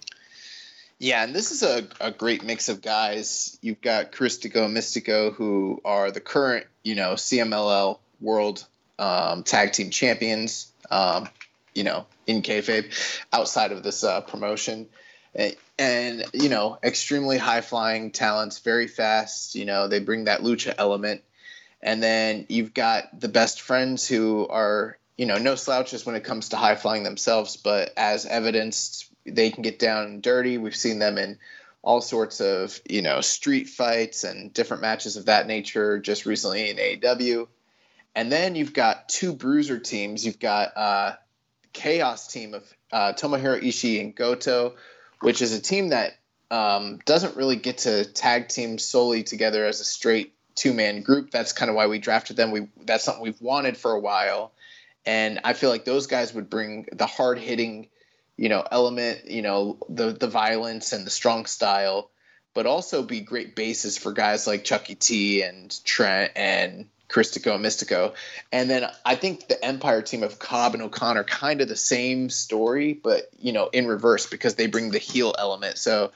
Yeah, and this is a, a great mix of guys. You've got Caristico and Mystico, who are the current, you know, CMLL World um, Tag Team Champions, um, you know, in kayfabe, outside of this uh, promotion and you know extremely high flying talents very fast you know they bring that lucha element And then you've got the best friends who are, you know, no slouches when it comes to high flying themselves, but as evidenced, they can get down and dirty. We've seen them in all sorts of, you know, street fights and different matches of that nature just recently in AEW. And then you've got two bruiser teams. You've got uh, Chaos team of uh, Tomohiro Ishii and Goto, which is a team that um, doesn't really get to tag team solely together as a straight two man group. That's kind of why we drafted them. We that's something we've wanted for a while, and I feel like those guys would bring the hard hitting, you know, element, you know, the the violence and the strong style, but also be great bases for guys like Chucky T and Trent and Caristico and Místico. And then I think the Empire team of Cobb and O-Khan kind of the same story, but you know, in reverse because they bring the heel element. So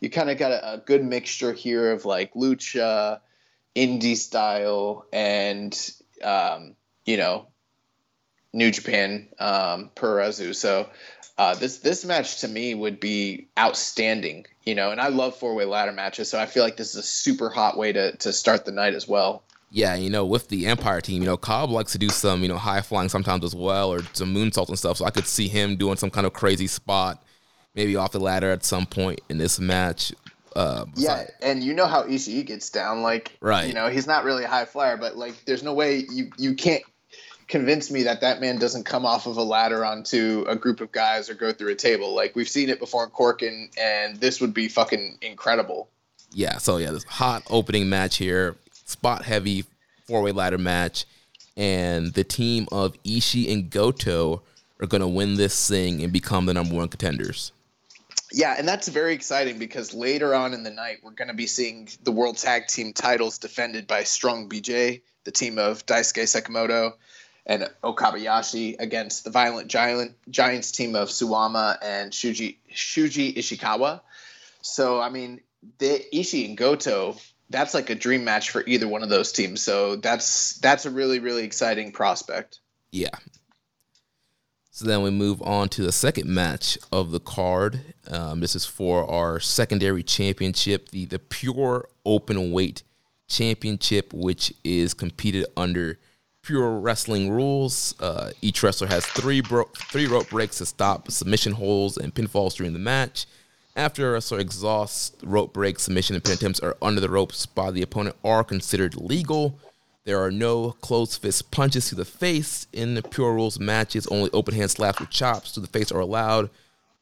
you kind of got a, a, good mixture here of like lucha, indie style, and um, you know, New Japan um, Puroresu. So uh, this this match to me would be outstanding, you know. And I love four way ladder matches, so I feel like this is a super hot way to to start the night as well. Yeah, you know, with the Empire team, you know, Cobb likes to do some, you know, high flying sometimes as well, or some moonsaults and stuff. So I could see him doing some kind of crazy spot, maybe off the ladder at some point in this match. Uh, yeah, and you know how Ishii gets down, like, right? You know, he's not really a high flyer, but like, there's no way you you can't convince me that that man doesn't come off of a ladder onto a group of guys or go through a table. Like we've seen it before in Korakuen, and this would be fucking incredible. Yeah, so yeah, this hot opening match here spot heavy four way ladder match, and the team of Ishii and Goto are going to win this thing and become the number one contenders. Yeah, and that's very exciting because later on in the night, we're going to be seeing the World Tag Team titles defended by Strong BJ, the team of Daisuke Sekimoto and Okabayashi, against the Violent Giant, Giants team of Suwama and Shuji, Shuji Ishikawa. So, I mean, the Ishii and Goto that's like a dream match for either one of those teams. So that's that's a really really exciting prospect. Yeah. So then we move on to the second match of the card. Um, this is for our secondary championship, the the pure open weight championship, which is competed under pure wrestling rules. Uh, each wrestler has three bro- three rope breaks to stop submission holds and pinfalls during the match. After a wrestler exhausts rope breaks, submission and pin attempts are under the ropes by the opponent are considered legal. There are no closed fist punches to the face in the pure rules matches. Only open hand slaps with chops to the face are allowed.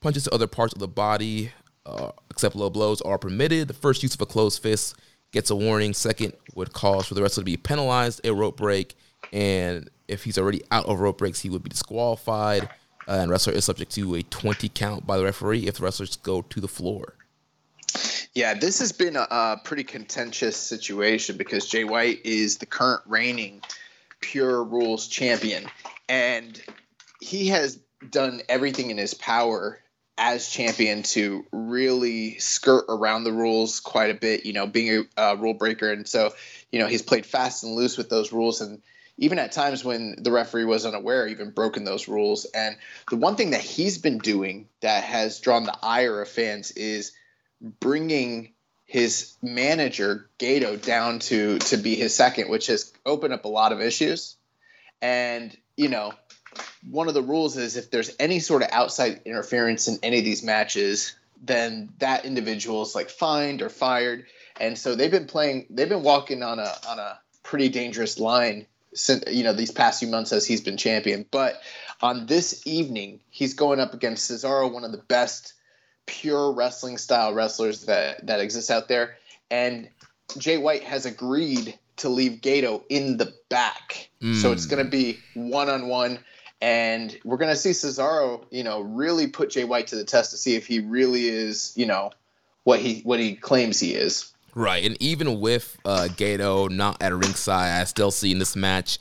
Punches to other parts of the body, uh, except low blows, are permitted. The first use of a closed fist gets a warning. Second would cause for the wrestler to be penalized, a rope break, and if he's already out of rope breaks, he would be disqualified. Uh, and wrestler is subject to a 20 count by the referee if the wrestlers go to the floor. Yeah, this has been a, a pretty contentious situation because Jay White is the current reigning pure rules champion, and he has done everything in his power as champion to really skirt around the rules quite a bit. You know, being a, a rule breaker, and so you know he's played fast and loose with those rules and even at times when the referee was unaware, even broken those rules. And the one thing that he's been doing that has drawn the ire of fans is bringing his manager Gedo down to to be his second, which has opened up a lot of issues. And you know, one of the rules is if there's any sort of outside interference in any of these matches, then that individual is like fined or fired. And so they've been playing, they've been walking on a on a pretty dangerous line since you know these past few months as he's been champion. But on this evening, he's going up against Cesaro, one of the best pure wrestling style wrestlers that that exists out there, and Jay White has agreed to leave Gedo in the back. Mm. So it's going to be one on one. And we're going to see Cesaro, you know, really put Jay White to the test to see if he really is, you know, what he what he claims he is. Right, and even with uh, Gedo not at ringside, I still see in this match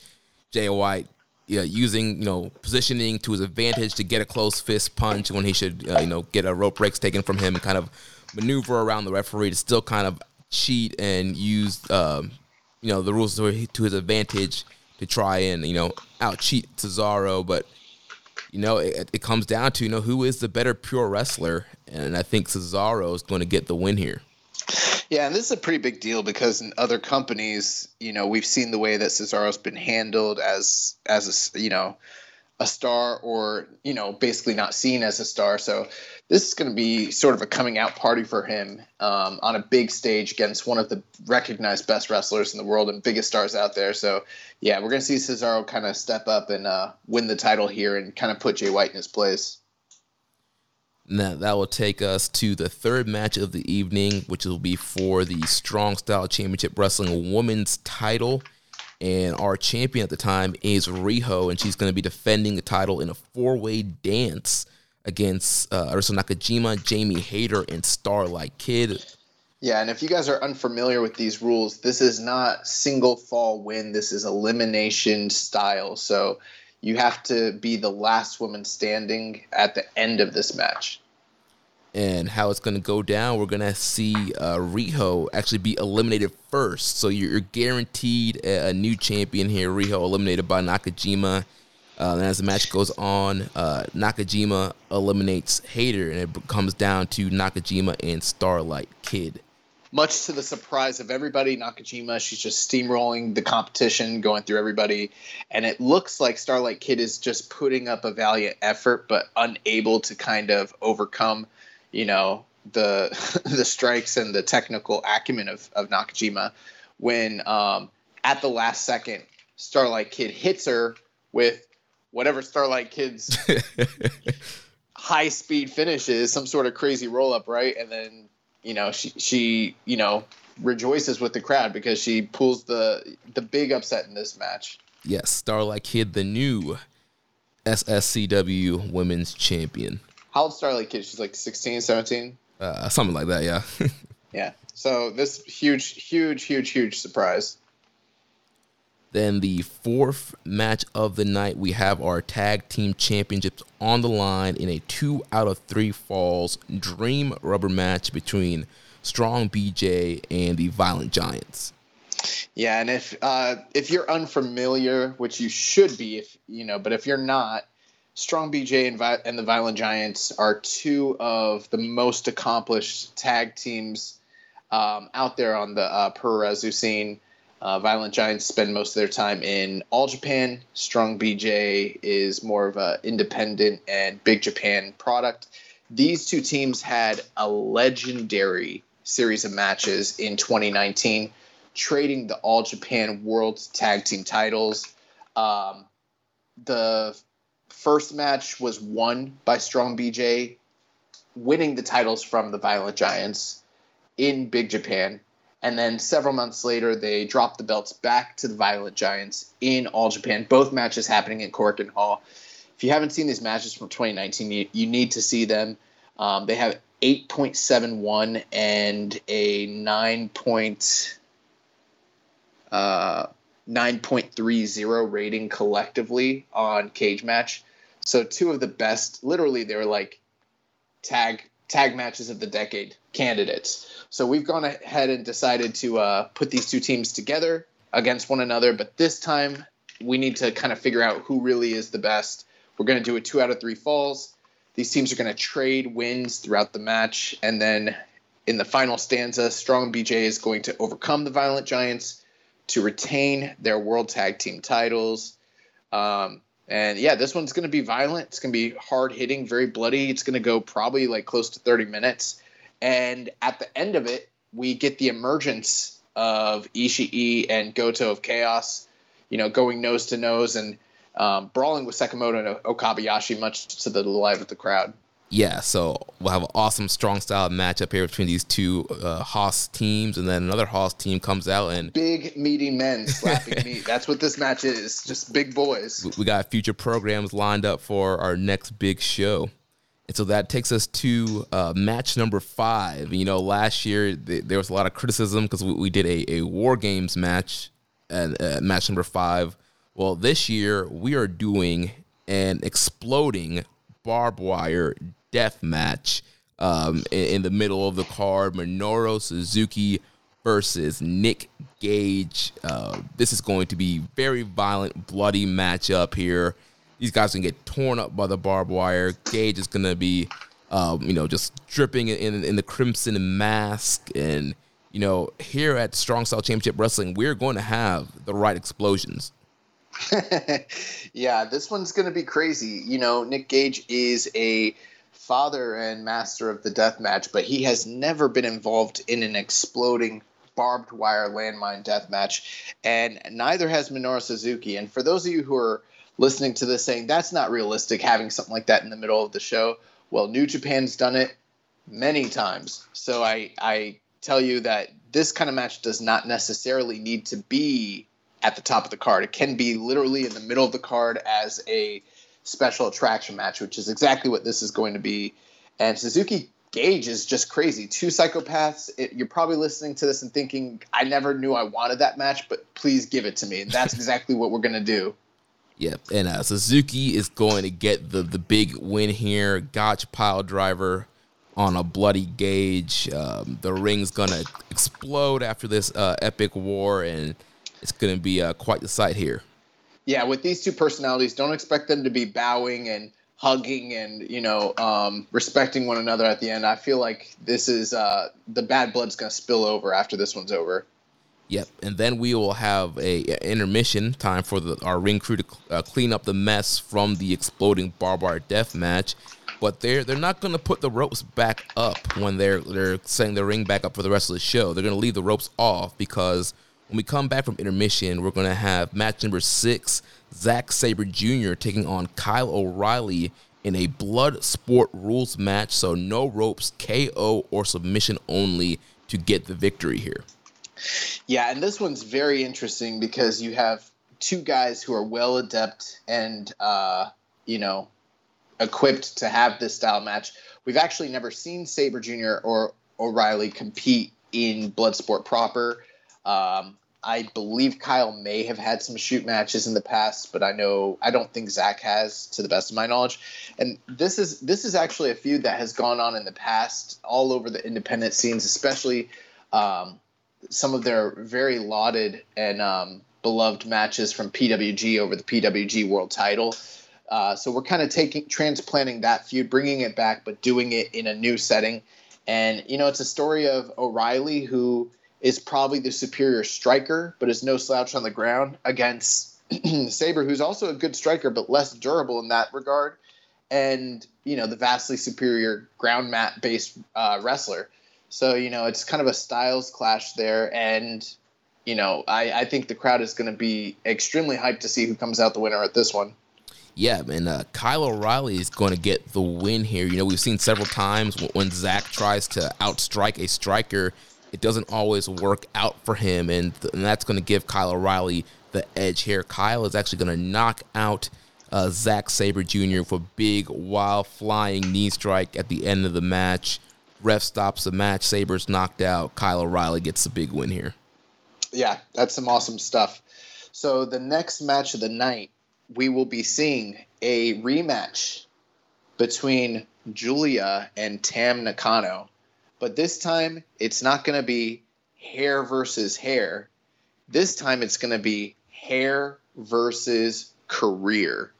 Jay White yeah, using you know positioning to his advantage to get a close fist punch when he should uh, you know get a rope breaks taken from him and kind of maneuver around the referee to still kind of cheat and use um, you know the rules to, to his advantage to try and you know out cheat Cesaro, but you know it, it comes down to you know who is the better pure wrestler, and I think Cesaro is going to get the win here. Yeah, and this is a pretty big deal because in other companies, you know, we've seen the way that Cesaro's been handled as as a you know a star or you know basically not seen as a star. So this is going to be sort of a coming out party for him um, on a big stage against one of the recognized best wrestlers in the world and biggest stars out there. So yeah, we're going to see Cesaro kind of step up and uh, win the title here and kind of put Jay White in his place. Now that will take us to the third match of the evening, which will be for the Strong Style Championship Wrestling Women's title. And our champion at the time is Riho, and she's going to be defending the title in a four way dance against uh, Arisa Nakajima, Jamie Hayter, and Starlight Kid. Yeah, and if you guys are unfamiliar with these rules, this is not single fall win. This is elimination style. So you have to be the last woman standing at the end of this match and how it's going to go down, we're going to see uh, Riho actually be eliminated first. So you're, guaranteed a, a, new champion here. Riho eliminated by Nakajima. Uh, and as the match goes on, uh, Nakajima eliminates Hayter, and it comes down to Nakajima and Starlight Kid. Much to the surprise of everybody, Nakajima, she's just steamrolling the competition, going through everybody. And it looks like Starlight Kid is just putting up a valiant effort, but unable to kind of overcome you know the (laughs) the strikes and the technical acumen of, of Nakajima when um, at the last second Starlight Kid hits her with whatever Starlight Kid's (laughs) high speed finish is, some sort of crazy roll up, right? And then you know she she you know rejoices with the crowd because she pulls the the big upset in this match. Yes, Starlight Kid, the new SSCW Women's Champion. How old Starlight Kid? She's like 16, 17? Uh, something like that, yeah. (laughs) yeah. So this huge, huge, huge, huge surprise. Then the fourth match of the night, we have our tag team championships on the line in a two out of three falls dream rubber match between Strong BJ and the Violent Giants. Yeah, and if uh, if you're unfamiliar, which you should be, if you know, but if you're not, Strong BJ and, Vi- and the Violent Giants are two of the most accomplished tag teams um, out there on the uh, Puroresu scene. Uh, Violent Giants spend most of their time in All Japan. Strong BJ is more of an independent and Big Japan product. These two teams had a legendary series of matches in 2019, trading the All Japan World Tag Team titles. Um, the first match was won by Strong BJ, winning the titles from the Violent Giants in Big Japan. And then several months later, they dropped the belts back to the Violent Giants in All Japan. Both matches happening at Korakuen Hall. If you haven't seen these matches from 2019, you, you need to see them. Um, they have 8.71 and a 9. Point, uh, 9.30 rating collectively on Cage Match. So two of the best, literally, they were like tag tag matches of the decade candidates. So we've gone ahead and decided to uh, put these two teams together against one another. But this time, we need to kind of figure out who really is the best. We're going to do a two out of three falls. These teams are going to trade wins throughout the match, and then in the final stanza, Strong BJ is going to overcome the Violent Giants to retain their World Tag Team titles. Um, and yeah, this one's going to be violent. It's going to be hard hitting, very bloody. It's going to go probably like close to 30 minutes. And at the end of it, we get the emergence of Ishii and Goto of Chaos, you know, going nose to nose and um, brawling with Sekimoto and Okabayashi, much to the delight of the crowd yeah, so we'll have an awesome strong style matchup here between these two uh, hoss teams, and then another hoss team comes out and big meaty men slapping meat. (laughs) That's what this match is, just big boys. We got future programs lined up for our next big show, and so that takes us to uh, match number five. You know, last year th- there was a lot of criticism because we, we, did a, a War Games match and uh, match number five. Well, this year we are doing an exploding barbed wire death match um, in, in, the middle of the card. Minoru Suzuki versus Nick Gage. Uh, this is going to be very violent, bloody matchup here. These guys can get torn up by the barbed wire. Gage is going to be, um, you know, just dripping in, in the crimson mask and you know, here at Strong Style Championship Wrestling, we're going to have the right explosions. (laughs) yeah, this one's going to be crazy. You know, Nick Gage is a father and master of the death match, but he has never been involved in an exploding barbed wire landmine death match, and neither has Minoru Suzuki. And for those of you who are listening to this saying that's not realistic having something like that in the middle of the show, well, New Japan's done it many times. So I I tell you that this kind of match does not necessarily need to be at the top of the card. It can be literally in the middle of the card as a special attraction match, which is exactly what this is going to be. And Suzuki Gage is just crazy. Two psychopaths. It, you're probably listening to this and thinking, I never knew I wanted that match, but please give it to me. And that's exactly what we're going to do. Yep, and uh, Suzuki is going to get the the big win here. Gotch pile driver on a bloody Gage. Um, the ring's gonna explode after this uh, epic war, and it's gonna be uh, quite the sight here. Yeah, with these two personalities, don't expect them to be bowing and hugging and you know um, respecting one another at the end. I feel like this is uh, the bad blood's gonna spill over after this one's over. Yep, and then we will have a, a intermission time for the, our ring crew to uh, clean up the mess from the exploding barbed wire death match. But they're they're not going to put the ropes back up when they're they're setting the ring back up for the rest of the show. They're going to leave the ropes off because when we come back from intermission, we're going to have match number six: Zack Sabre Jr. taking on Kyle O'Reilly in a blood sport rules match. So no ropes, KO or submission only to get the victory here. Yeah, and this one's very interesting because you have two guys who are well adept and uh, you know equipped to have this style match. We've actually never seen Sabre Jr. or O'Reilly compete in Bloodsport proper. Um, I believe Kyle may have had some shoot matches in the past, but I know I don't think Zack has, to the best of my knowledge. And this is this is actually a feud that has gone on in the past all over the independent scenes, especially um, some of their very lauded and um, beloved matches from PWG over the PWG World Title. Uh, so we're kind of taking transplanting that feud, bringing it back, but doing it in a new setting. And you know, it's a story of O'Reilly who is probably the superior striker, but is no slouch on the ground against (clears throat) Sabre, who's also a good striker but less durable in that regard, and you know the vastly superior ground mat based uh, wrestler. So you know it's kind of a styles clash there, and you know I, I think the crowd is going to be extremely hyped to see who comes out the winner at this one. Yeah, man. uh, Kyle O'Reilly is going to get the win here. You know we've seen several times when Zack tries to outstrike a striker, it doesn't always work out for him, and, th- and that's going to give Kyle O'Reilly the edge here. Kyle is actually going to knock out uh, Zack Sabre Jr. for big, wild, flying knee strike at the end of the match. Ref stops the match. Sabre's knocked out. Kyle O'Reilly gets the big win here. Yeah, that's some awesome stuff. So the next match of the night, we will be seeing a rematch between Giulia and Tam Nakano. But this time, it's not going to be hair versus hair. This time, it's going to be hair versus career.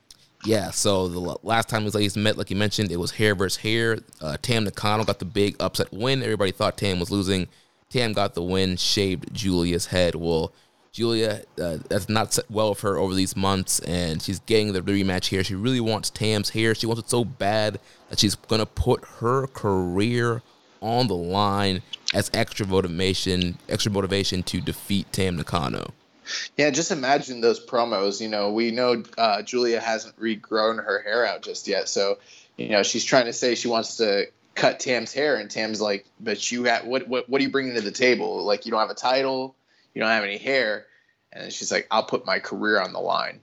Yeah, so the last time these ladies met, like you mentioned, it was hair versus hair. Uh, Tam Nakano got the big upset win. Everybody thought Tam was losing. Tam got the win, shaved Giulia's head. Well, Giulia, uh, that's not set well with her over these months, and she's getting the rematch here. She really wants Tam's hair. She wants it so bad that she's going to put her career on the line as extra motivation, extra motivation to defeat Tam Nakano. Yeah, just imagine those promos. You know, we know uh, Giulia hasn't regrown her hair out just yet, so you know she's trying to say she wants to cut Tam's hair, and Tam's like, "But you have what? What? What are you bringing to the table? Like, you don't have a title, you don't have any hair," and she's like, "I'll put my career on the line."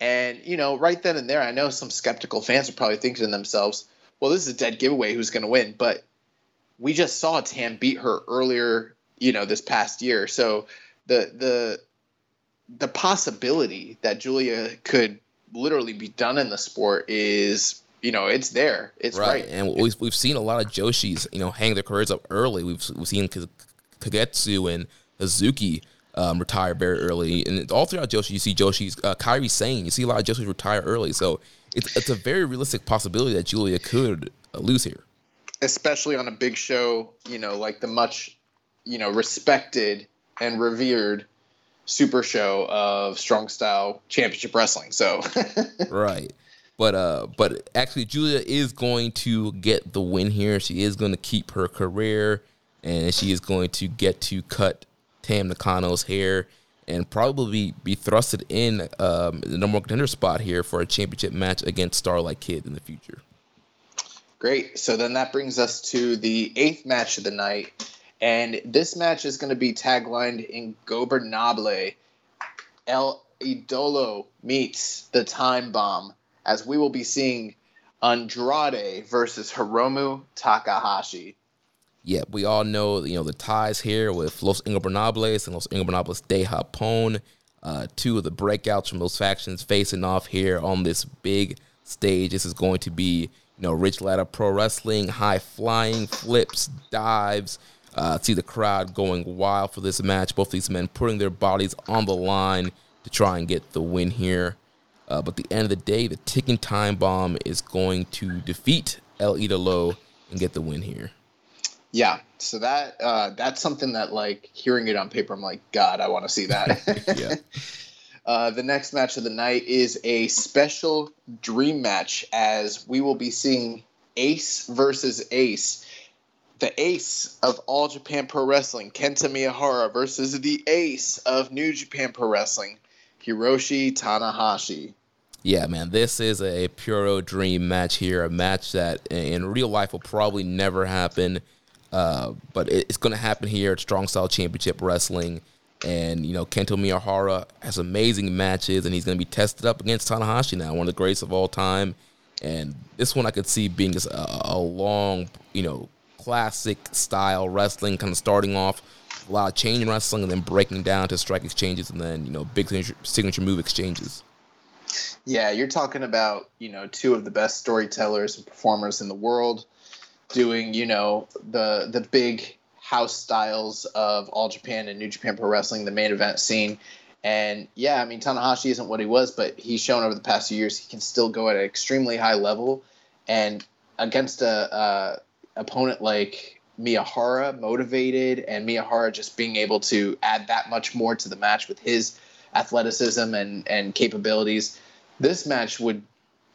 And you know, right then and there, I know some skeptical fans are probably thinking to themselves, "Well, this is a dead giveaway. Who's going to win?" But we just saw Tam beat her earlier, you know, this past year. So the the the possibility that Giulia could literally be done in the sport is you know it's there. It's right, right. and we've, we've seen a lot of joshis you know hang their careers up early. We've, we've seen kagetsu and hazuki um, retire very early. And all throughout joshi you see joshis uh, kairi sane. You see a lot of joshis retire early. So it's, it's a very realistic possibility that Giulia could uh, lose here especially on a big show you know like the much you know, respected and revered super show of strong style championship wrestling. So (laughs) right. But uh but actually Giulia is going to get the win here. She is going to keep her career and she is going to get to cut Tam Nakano's hair and probably be thrusted in um, the number one contender spot here for a championship match against Starlight Kid in the future. Great. So then that brings us to the eighth match of the night. And this match is going to be taglined Ingobernable. El Idolo meets the Time Bomb, as we will be seeing Andrade versus Hiromu Takahashi. Yeah, we all know you know the ties here with Los Ingobernables and Los Ingobernables de Japón. Uh, two of the breakouts from those factions facing off here on this big stage. This is going to be you know rich ladder pro wrestling, high flying flips, dives. Uh, see the crowd going wild for this match. Both these men putting their bodies on the line to try and get the win here. Uh, but at the end of the day, the ticking time bomb is going to defeat El Idolo and get the win here. Yeah, so that uh, that's something that like hearing it on paper, I'm like, God, I want to see that. (laughs) yeah. Uh, the next match of the night is a special dream match as we will be seeing Ace versus Ace the ace of All Japan Pro Wrestling, Kento Miyahara, versus the ace of New Japan Pro Wrestling, Hiroshi Tanahashi. Yeah, man, this is a puro dream match here. A match that in real life will probably never happen, uh, but it's going to happen here at Strong Style Championship Wrestling. And you know, Kento Miyahara has amazing matches, and he's going to be tested up against Tanahashi now, one of the greatest of all time. And this one I could see being just a, a long, you know, classic style wrestling, kind of starting off a lot of chain wrestling and then breaking down to strike exchanges and then you know big signature move exchanges. Yeah, you're talking about you know two of the best storytellers and performers in the world doing you know the the big house styles of All Japan and New Japan Pro Wrestling, the main event scene. And yeah, I mean Tanahashi isn't what he was, but he's shown over the past few years he can still go at an extremely high level. And against a, a opponent like Miyahara motivated and Miyahara just being able to add that much more to the match with his athleticism and, and capabilities, this match would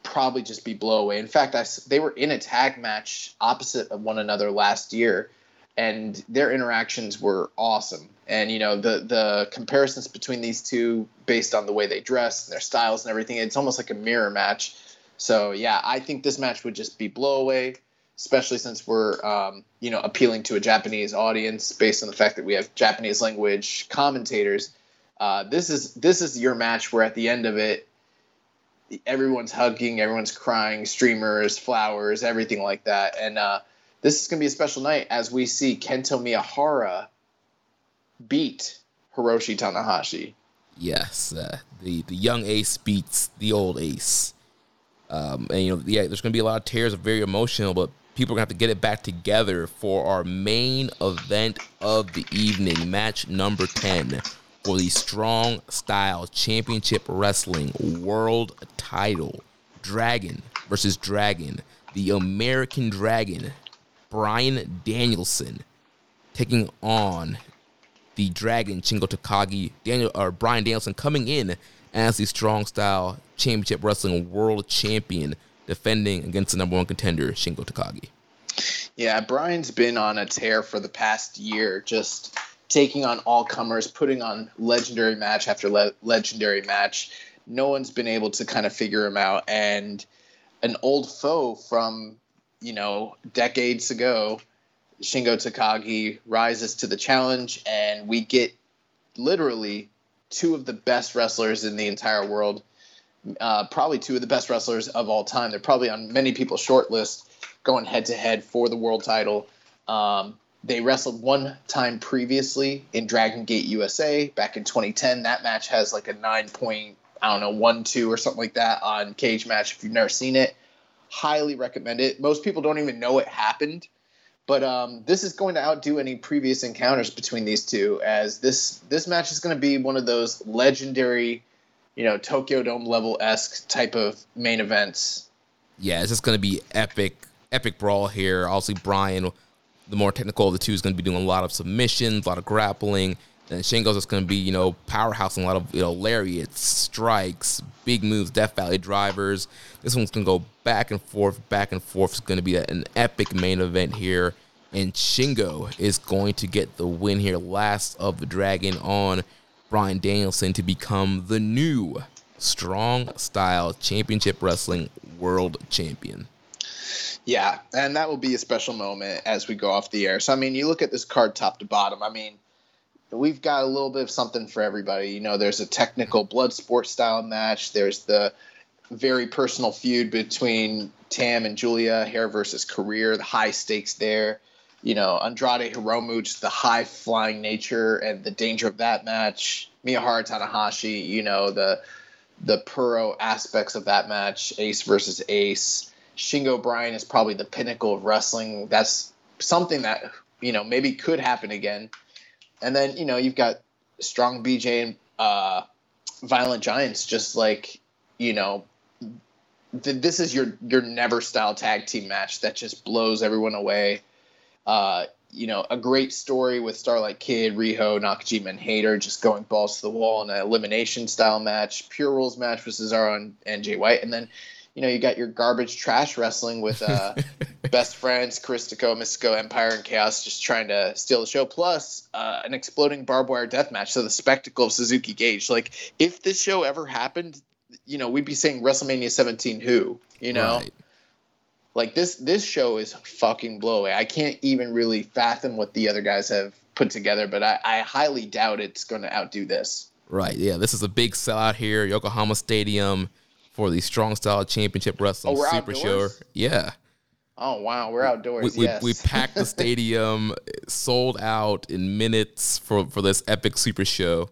probably just be blow away. In fact, I, they were in a tag match opposite of one another last year, and their interactions were awesome. And you know the the comparisons between these two, based on the way they dress, and their styles, and everything, it's almost like a mirror match. So yeah, I think this match would just be blow away especially since we're um, you know appealing to a Japanese audience based on the fact that we have Japanese language commentators. Uh, this is this is your match where at the end of it, everyone's hugging, everyone's crying, streamers, flowers, everything like that, and uh, this is going to be a special night as we see Kento Miyahara beat Hiroshi Tanahashi. Yes, uh, the the young ace beats the old ace. Um, and you know, yeah, there's going to be a lot of tears, very emotional, but people are going to have to get it back together for our main event of the evening, match number 10 for the Strong Style Championship Wrestling World Title. Dragon versus Dragon. The American Dragon, Bryan Danielson, taking on the Dragon Shingo Takagi. Daniel or Bryan Danielson coming in as the Strong Style Championship Wrestling World Champion defending against the number one contender, Shingo Takagi. Yeah, Bryan's been on a tear for the past year, just taking on all comers, putting on legendary match after le- legendary match. No one's been able to kind of figure him out. And an old foe from, you know, decades ago, Shingo Takagi rises to the challenge, and we get literally two of the best wrestlers in the entire world uh, probably two of the best wrestlers of all time. They're probably on many people's short list going head to head for the world title. Um, they wrestled one time previously in Dragon Gate USA back in 2010. That match has like a nine point, I don't know, one, two or something like that on Cage Match. If you've never seen it, highly recommend it. Most people don't even know it happened. But um, this is going to outdo any previous encounters between these two, as this this match is going to be one of those legendary you know Tokyo Dome level esque type of main events. Yeah, it's just going to be epic, epic brawl here. Obviously, Bryan, the more technical of the two is going to be doing a lot of submissions, a lot of grappling. And Shingo's is going to be, you know, powerhouse and a lot of, you know, lariats, strikes, big moves, Death Valley drivers. This one's going to go back and forth, back and forth. It's going to be an epic main event here. And Shingo is going to get the win here, last of the Dragon on Bryan Danielson to become the new Strong Style Championship Wrestling World Champion. Yeah, and that will be a special moment as we go off the air. So, I mean, you look at this card top to bottom. I mean, we've got a little bit of something for everybody. You know, there's a technical blood sport style match. There's the very personal feud between Tam and Giulia, hair versus career, the high stakes there. You know, Andrade Hiromu, just the high flying nature and the danger of that match. Miyahara Tanahashi, you know, the the puro aspects of that match, Ace versus Ace. Shingo Bryan is probably the pinnacle of wrestling. That's something that you know maybe could happen again. And then you know you've got Strong BJ and uh, Violent Giants, just like you know. Th- this is your your never style tag team match that just blows everyone away. Uh, you know, a great story with Starlight Kid, Riho, Nakajima, and Hayter just going balls to the wall in an elimination style match, pure rules match with Cesaro and, and Jay White, and then you know, you got your garbage trash wrestling with uh, (laughs) best friends, Caristico, Místico, Empire, and Chaos just trying to steal the show, plus uh, an exploding barbed wire death match. So the spectacle of Suzuki Gage. Like, if this show ever happened, you know, we'd be saying WrestleMania 17 who, you know? Right. Like this this show is fucking blow away. I can't even really fathom what the other guys have put together, but I, I highly doubt it's going to outdo this. Right. Yeah. This is a big sellout here, Yokohama Stadium for the Strong Style Championship Wrestling oh, Super Show. Yeah. Oh wow, we're outdoors. We, we, yes. we packed the (laughs) stadium, sold out in minutes for for this epic Super Show.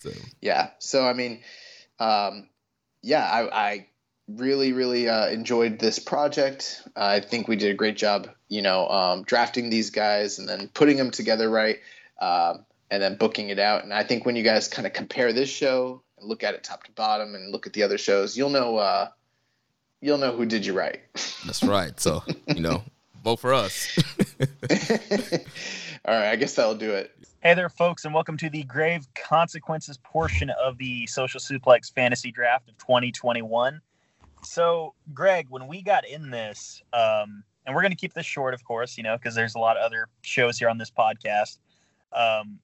So. Yeah. So I mean, um, yeah, I, I really really uh, enjoyed this project. I think we did a great job, you know, um, drafting these guys and then putting them together right, um, and then booking it out. And I think when you guys kind of compare this show and look at it top to bottom and look at the other shows, you'll know uh, you'll know who did you right. (laughs) That's right. So you know, vote for us. (laughs) All right, I guess that'll do it. Hey there, folks, and welcome to the Grave Consequences portion of the Social Suplex Fantasy Draft of 2021. So, Greg, when we got in this, um, and we're going to keep this short, of course, you know, because there's a lot of other shows here on this podcast. Um,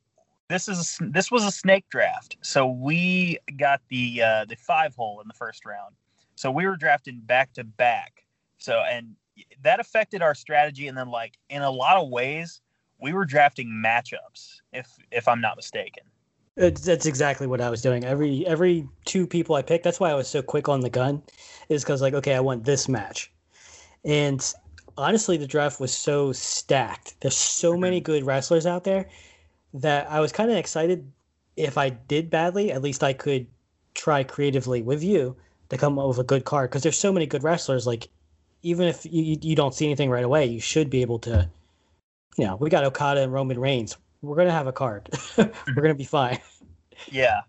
this is this was a snake draft, so we got the uh, the five hole in the first round. So we were drafting back to back. So and that affected our strategy. And then like in a lot of ways, we were drafting matchups. If if I'm not mistaken. It's, that's exactly what I was doing. Every every two people I picked. That's why I was so quick on the gun, is because like okay, I want this match, and honestly, the draft was so stacked. There's so many mm-hmm. good wrestlers out there that I was kind of excited if I did badly, at least I could try creatively with you to come up with a good card because there's so many good wrestlers. Like, even if you, you don't see anything right away, you should be able to. You know, we got Okada and Roman Reigns. We're gonna have a card. (laughs) We're gonna be fine. Yeah,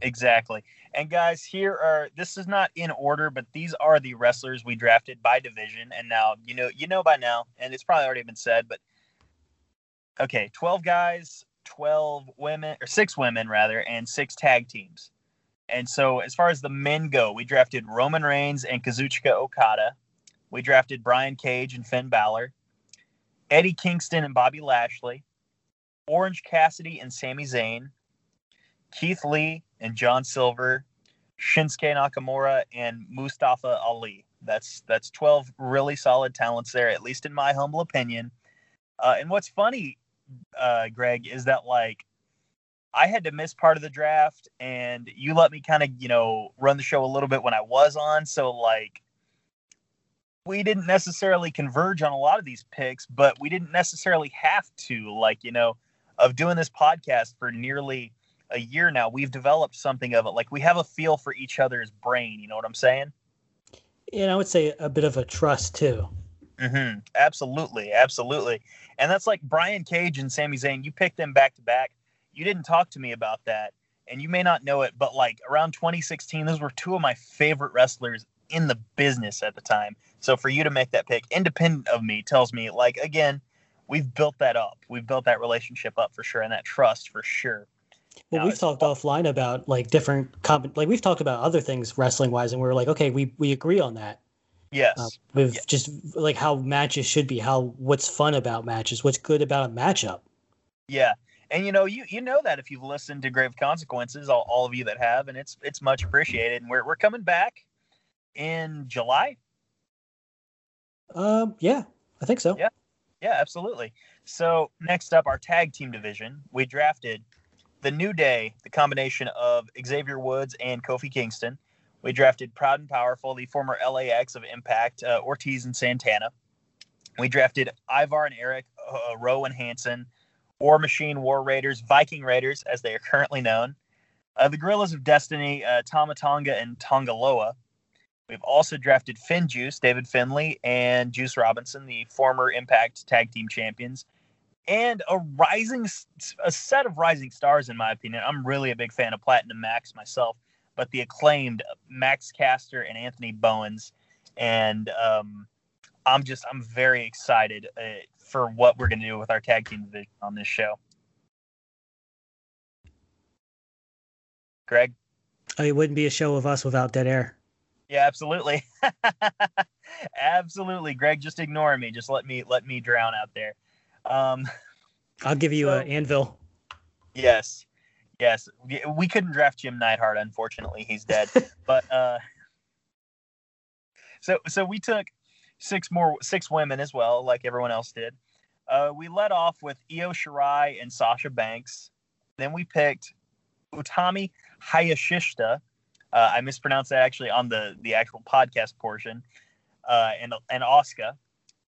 exactly. And guys, here are this is not in order, but these are the wrestlers we drafted by division. And now you know you know by now, and it's probably already been said, but okay, 12 guys, 12 women, or six women rather, and six tag teams. And so, as far as the men go, we drafted Roman Reigns and Kazuchika Okada. We drafted Brian Cage and Finn Balor, Eddie Kingston and Bobby Lashley, Orange Cassidy and Sami Zayn, Keith Lee and John Silver, Shinsuke Nakamura and Mustafa Ali. That's that's 12 really solid talents there, at least in my humble opinion. Uh, and what's funny uh, Greg, is that like I had to miss part of the draft, and you let me kind of you know run the show a little bit when I was on. So like we didn't necessarily converge on a lot of these picks, but we didn't necessarily have to. Like you know, of doing this podcast for nearly a year now, we've developed something of it. Like we have a feel for each other's brain. You know what I'm saying? And I would say a bit of a trust too. Mm-hmm. Absolutely, absolutely. And that's like Brian Cage and Sami Zayn. You picked them back to back. You didn't talk to me about that, and you may not know it, but like around 2016, those were two of my favorite wrestlers in the business at the time. So for you to make that pick, independent of me, tells me like again we've built that up. We've built that relationship up for sure, and that trust for sure. Well, now, we've talked offline about like different comp- like we've talked about other things wrestling wise, and we are like, okay, we we agree on that. Yes. Uh, with yes. just like how matches should be, how what's fun about matches, what's good about a matchup. Yeah. And you know, you you know that if you've listened to Grave Consequences, all, all of you that have, and it's it's much appreciated. And we're we're coming back in July. Um, yeah, I think so. Yeah, yeah, absolutely. So next up, our tag team division, we drafted the New Day, the combination of Xavier Woods and Kofi Kingston. We drafted Proud and Powerful, the former LAX of Impact, uh, Ortiz and Santana. We drafted Ivar and Eric, uh, Rowe and Hanson, War Machine, War Raiders, Viking Raiders, as they are currently known. Uh, the Guerrillas of Destiny, uh, Tama Tonga and Tanga Loa. We've also drafted FinJuice, David Finlay, and Juice Robinson, the former Impact Tag Team Champions, and a rising, a set of rising stars, in my opinion. I'm really a big fan of Platinum Max myself, but the acclaimed Max Caster and Anthony Bowens, and um, I'm just I'm very excited uh, for what we're going to do with our tag team division on this show. Greg? Oh, it wouldn't be a show of us without dead air. Yeah, absolutely. (laughs) absolutely. Greg, just ignore me. Just let me let me drown out there. Um, I'll give you so, an anvil. Yes. Yes. We couldn't draft Jim Neidhart, unfortunately. He's dead. (laughs) but uh so so we took six more six women as well, like everyone else did. Uh, we led off with Io Shirai and Sasha Banks. Then we picked Utami Hayashishita. Uh, I mispronounced that actually on the the actual podcast portion, uh, and and Asuka.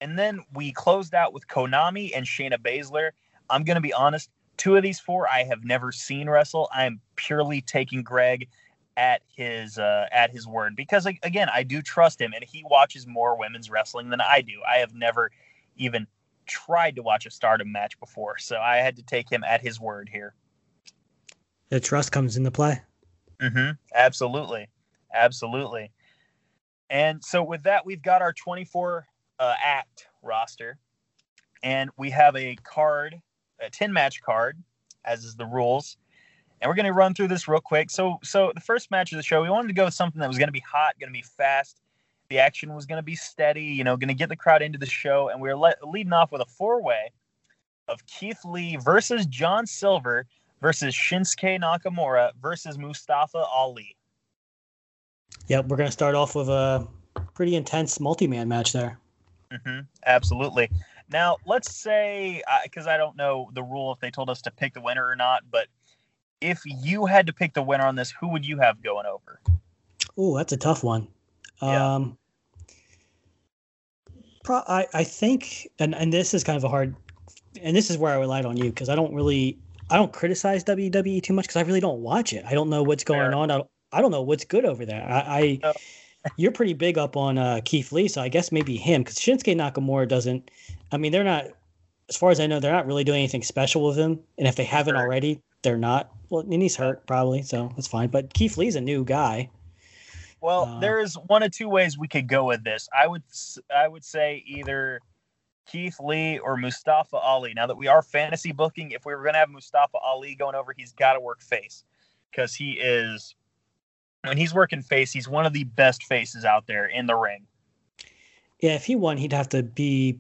And then we closed out with Konami and Shayna Baszler. I'm gonna be honest, two of these four I have never seen wrestle. I am purely taking Greg at his uh, at his word because again I do trust him and he watches more women's wrestling than I do. I have never even tried to watch a Stardom match before, so I had to take him at his word here. The trust comes into play. Mm-hmm. Absolutely, absolutely. And so with that, we've got our 24 uh, act roster, and we have a card, a 10 match card, as is the rules and we're going to run through this real quick. So, so the first match of the show, we wanted to go with something that was going to be hot, going to be fast. The action was going to be steady, you know, going to get the crowd into the show, and we are le- leading off with a four-way of Keith Lee versus John Silver versus Shinsuke Nakamura versus Mustafa Ali. Yep, we're going to start off with a pretty intense multi-man match there. Mm-hmm, absolutely. Now, let's say, because uh, I don't know the rule if they told us to pick the winner or not, but if you had to pick the winner on this, who would you have going over? Oh, that's a tough one. Yeah. Um, pro- I, I think, and, and this is kind of a hard, and this is where I relied on you because I don't really, I don't criticize WWE too much because I really don't watch it. I don't know what's going Fair. on. I don't, I don't know what's good over there. I, I you're pretty big up on uh, Keith Lee, so I guess maybe him because Shinsuke Nakamura doesn't. I mean, they're not, as far as I know, they're not really doing anything special with him, and if they haven't already, they're not. Well, and he's hurt probably, so that's fine. But Keith Lee's a new guy. Well, uh, there is one of two ways we could go with this. I would I would say either Keith Lee or Mustafa Ali. Now that we are fantasy booking, if we were going to have Mustafa Ali going over, he's got to work face because he is when he's working face, he's one of the best faces out there in the ring. Yeah, if he won, he'd have to be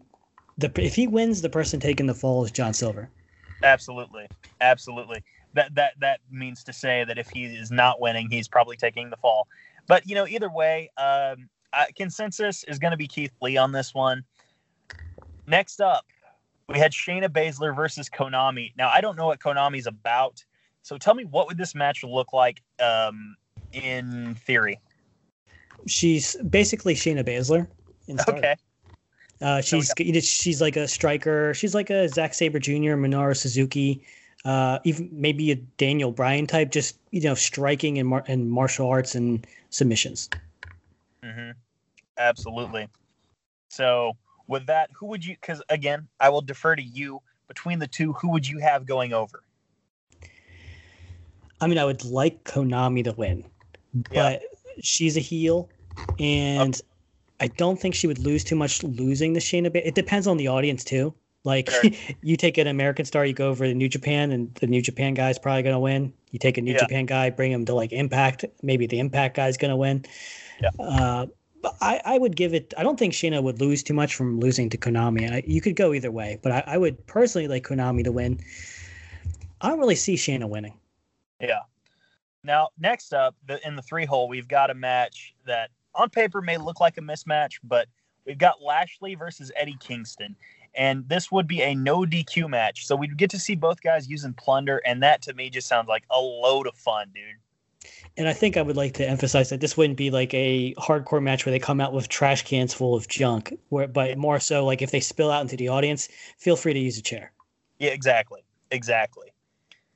the if he wins, the person taking the fall is John Silver. Absolutely, absolutely that that that means to say that if he is not winning, he's probably taking the fall. But you know, either way, um, uh, consensus is going to be Keith Lee on this one. Next up, we had Shayna Baszler versus Konami. Now, I don't know what Konami's about, so tell me what would this match look like um, in theory? She's basically Shayna Baszler. Okay. Uh, she's so she's like a striker. She's like a Zack Sabre Jr., Minoru Suzuki uh, even maybe a Daniel Bryan type, just you know, striking and mar- and martial arts and submissions. Mm-hmm. Absolutely. So with that, who would you? Because again, I will defer to you. Between the two, who would you have going over? I mean, I would like Konami to win, but yeah. she's a heel, and okay. I don't think she would lose too much losing the Shayna. Ba- it depends on the audience too. Like (laughs) you take an American star, you go over to New Japan, and the New Japan guy's probably gonna win. You take a New yeah. Japan guy, bring him to like Impact, maybe the Impact guy's gonna win. Yeah. Uh, but I, I would give it. I don't think Shayna would lose too much from losing to Konami. I, you could go either way, but I, I would personally like Konami to win. I don't really see Shayna winning. Yeah. Now, next up, the, in the three hole, we've got a match that on paper may look like a mismatch, but we've got Lashley versus Eddie Kingston. And this would be a no DQ match. So we'd get to see both guys using plunder. And that to me just sounds like a load of fun, dude. And I think I would like to emphasize that this wouldn't be like a hardcore match where they come out with trash cans full of junk, where, but more so like if they spill out into the audience, feel free to use a chair. Yeah, exactly. Exactly.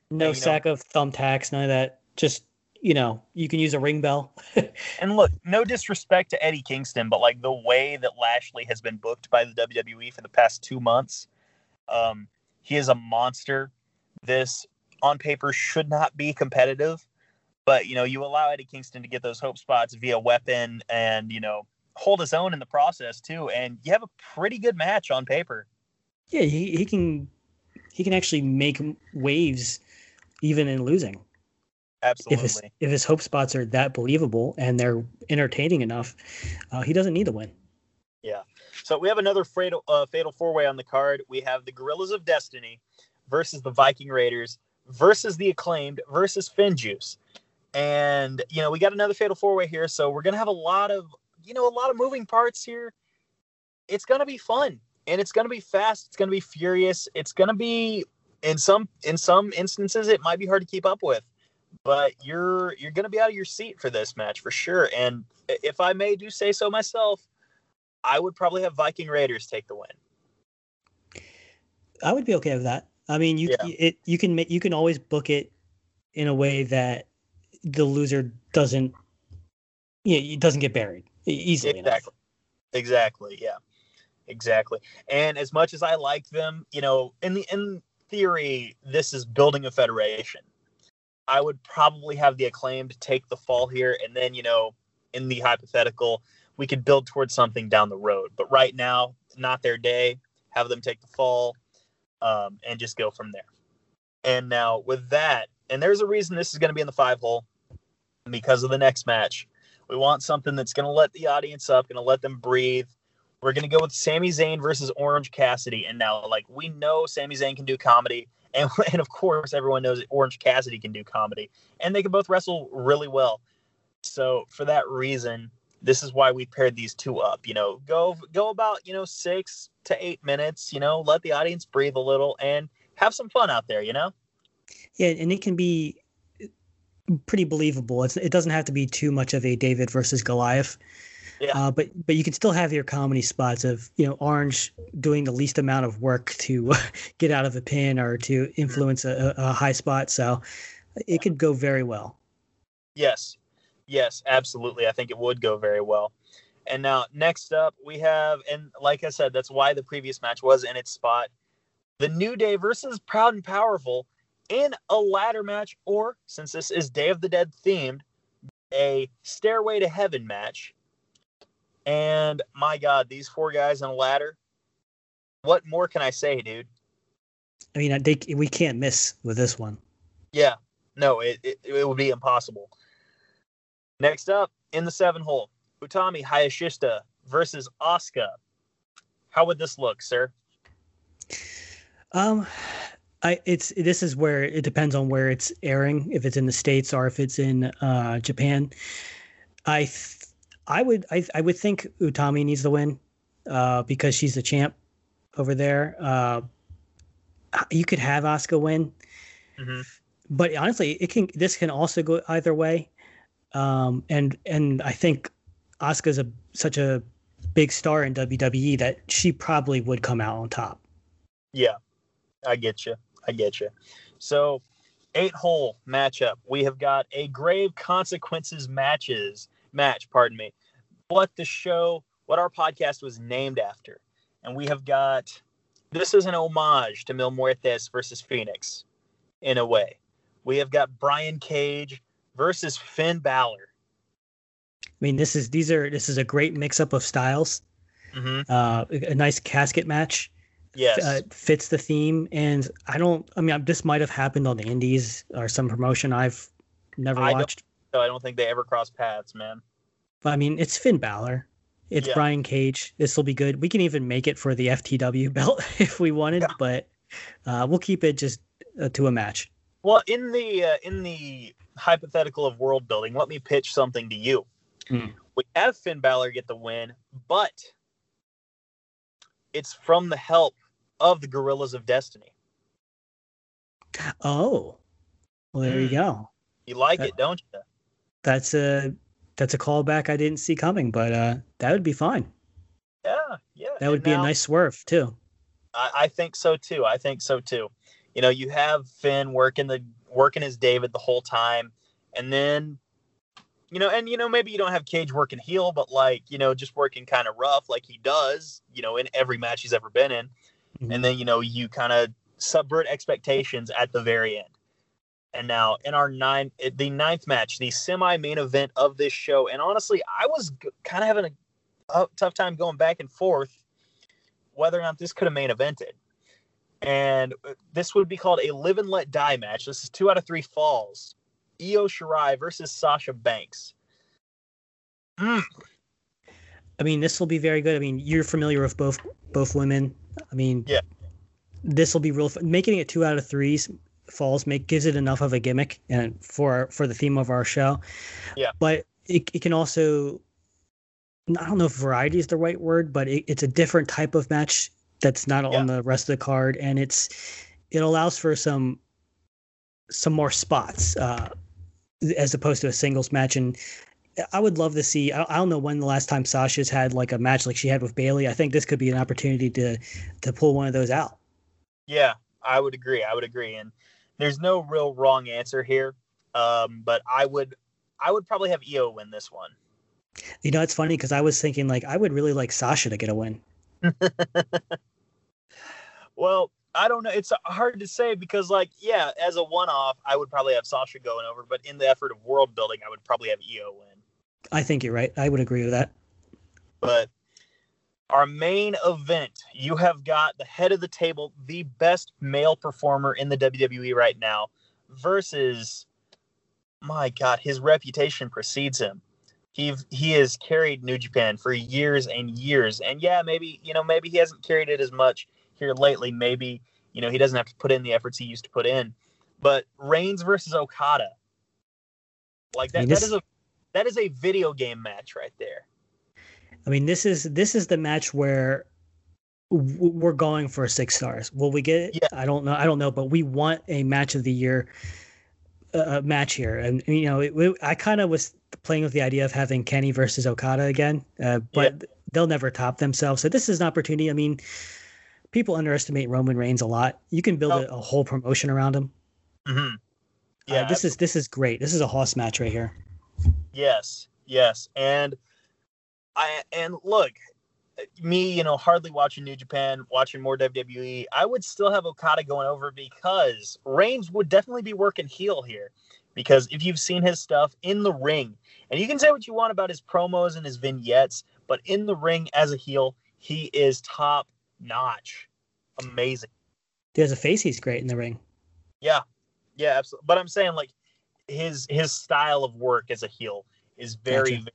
No and, sack know, of thumbtacks, none of that. Just you know, you can use a ring bell. (laughs) and look, no disrespect to Eddie Kingston, but like the way that Lashley has been booked by the WWE for the past two months, um, he is a monster. This on paper should not be competitive, but you know, you allow Eddie Kingston to get those hope spots via weapon and you know hold his own in the process too, and you have a pretty good match on paper. Yeah, he, he can he can actually make waves even in losing. Absolutely. If his, if his hope spots are that believable and they're entertaining enough, uh, he doesn't need to win. Yeah. So we have another fatal, uh, fatal four way on the card. We have the Guerrillas of Destiny versus the Viking Raiders versus the Acclaimed versus FinJuice. And, you know, we got another fatal four way here. So we're going to have a lot of, you know, a lot of moving parts here. It's going to be fun and it's going to be fast. It's going to be furious. It's going to be in some in some instances it might be hard to keep up with but you're you're going to be out of your seat for this match for sure. And if I may do say so myself, I would probably have Viking Raiders take the win. I would be okay with that. I mean, you yeah. it you can you can always book it in a way that the loser doesn't yeah, it doesn't get buried easily exactly. enough. Exactly. Yeah. Exactly. And as much as I like them, you know, in the in theory, this is building a federation. I would probably have the acclaimed take the fall here, and then you know, in the hypothetical, we could build towards something down the road. But right now, not their day. Have them take the fall, um, and just go from there. And now with that, and there's a reason this is going to be in the five hole because of the next match. We want something that's going to let the audience up, going to let them breathe. We're going to go with Sami Zayn versus Orange Cassidy. And now, like, we know Sami Zayn can do comedy. And, (laughs) and of course, everyone knows that Orange Cassidy can do comedy, and they can both wrestle really well. So for that reason, this is why we paired these two up. You know, go go about you know six to eight minutes. You know, let the audience breathe a little and have some fun out there. You know. Yeah, and it can be pretty believable. It's, it doesn't have to be too much of a David versus Goliath. Yeah. Uh, but but you can still have your comedy spots of you know Orange doing the least amount of work to (laughs) get out of a pin or to influence a, a high spot. So it could go very well. Yes, yes, absolutely. I think it would go very well. And now next up we have, and like I said, that's why the previous match was in its spot. The New Day versus Proud and Powerful in a ladder match, or since this is Day of the Dead themed, a Stairway to Heaven match and my God, these four guys on a ladder. What more can I say, dude? I mean, they, we can't miss with this one. Yeah, no, it, it, it would be impossible. Next up in the seven hole, Utami Hayashista versus Asuka. How would this look, sir? Um, I it's this is where it depends on where it's airing, if it's in the states or if it's in uh, Japan. I th- I would I, I would think Utami needs to win uh, because she's the champ over there. Uh, you could have Asuka win, mm-hmm. but honestly, it can. This can also go either way, um, and and I think Asuka's a such a big star in WWE that she probably would come out on top. Yeah, I get you. I get you. So, eight hole matchup. We have got a grave consequences matches match, pardon me, what the show, what our podcast was named after. And we have got this is an homage to Mil Muertes versus Fenix in a way. We have got Brian Cage versus Finn Balor. I mean, this is these are this is a great mix up of styles. Mm-hmm. Uh, a nice casket match. yes. uh, fits the theme. And I don't. I mean, this might have happened on the Indies or some promotion I've never I watched. So I don't think they ever cross paths, man. But I mean, it's Finn Balor. It's Yeah. Brian Cage. This will be good. We can even make it for the FTW (laughs) belt if we wanted, but uh, we'll keep it just uh, to a match. Well, in the uh, in the hypothetical of world building, let me pitch something to you. Hmm. We have Finn Balor get the win, but it's from the help of the Guerrillas of Destiny. Oh, well, there you Hmm. go. You like Uh, it, don't you? That's a that's a callback I didn't see coming, but uh, that would be fine. Yeah, yeah. That would and be a nice swerve too. I, I think so too. I think so too. You know, you have Finn working the working as David the whole time, and then, you know, and you know maybe you don't have Cage working heel, but like you know just working kind of rough like he does, you know, in every match he's ever been in, Mhm. and then you know you kind of subvert expectations at the very end. And now in our nine, the ninth match, the semi-main event of this show, and honestly, I was kind of having a, a tough time going back and forth whether or not this could have main evented. And uh, this would be called a live and let die match. This is two out of three falls. Io Shirai versus Sasha Banks. Mm, I mean, this will be very good. I mean, you're familiar with both both women. I mean, Yeah. this will be real. Making it two out of threes falls make gives it enough of a gimmick and for for the theme of our show. Yeah. but it, it can also. I don't know if variety is the right word, but it, it's a different type of match that's not Yeah. on the rest of the card, and it's it allows for some some more spots uh, as opposed to a singles match. And I would love to see. I, I don't know when the last time Sasha's had like a match like she had with Bayley. I think this could be an opportunity to to pull one of those out. yeah, I would agree. I would agree. And there's no real wrong answer here. Um, but I would, I would probably have Io win this one. You know, it's funny because I was thinking like I would really like Sasha to get a win. (laughs) Well, I don't know. It's hard to say because, like, yeah, as a one-off, I would probably have Sasha going over. But in the effort of world building, I would probably have Io win. I think you're right. I would agree with that. But our main event, you have got the head of the table, the best male performer in the WWE right now, versus my God, his reputation precedes him. He he has carried New Japan for years and years, and yeah, maybe you know maybe he hasn't carried it as much here lately. Maybe you know he doesn't have to put in the efforts he used to put in. But Reigns versus Okada, like I that, mean, that is a that is a video game match right there. I mean, this is this is the match where we're going for six stars. Will we get it? Yeah. I don't know. I don't know, but we want a match of the year uh, match here, and you know, it, it- I kind of was playing with the idea of having Kenny versus Okada again, uh, but they'll never top themselves. So this is an opportunity. I mean, people underestimate Roman Reigns a lot. You can build Oh. a, a whole promotion around him. Mm-hmm. Yeah, this is this is great. This is a hoss match right here. Yes, yes, and I and look, me, you know, hardly watching New Japan, watching more WWE. I would still have Okada going over because Reigns would definitely be working heel here. Because if you've seen his stuff in the ring, and you can say what you want about his promos and his vignettes, but in the ring as a heel, he is top notch, amazing. As a face, he's great in the ring. Yeah, yeah, absolutely. But I'm saying like his his style of work as a heel is very, Gotcha.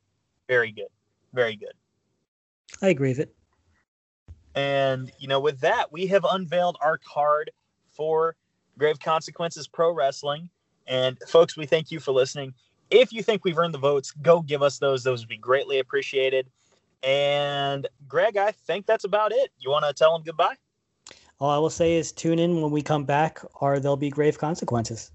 very good, very good. I agree with it. And you know, with that, we have unveiled our card for Grave Consequences Pro Wrestling. And folks, we thank you for listening. If you think we've earned the votes, go give us those. Those would be greatly appreciated. And Greg, I think that's about it. You want to tell them goodbye? All I will say is tune in when we come back, or there'll be grave consequences.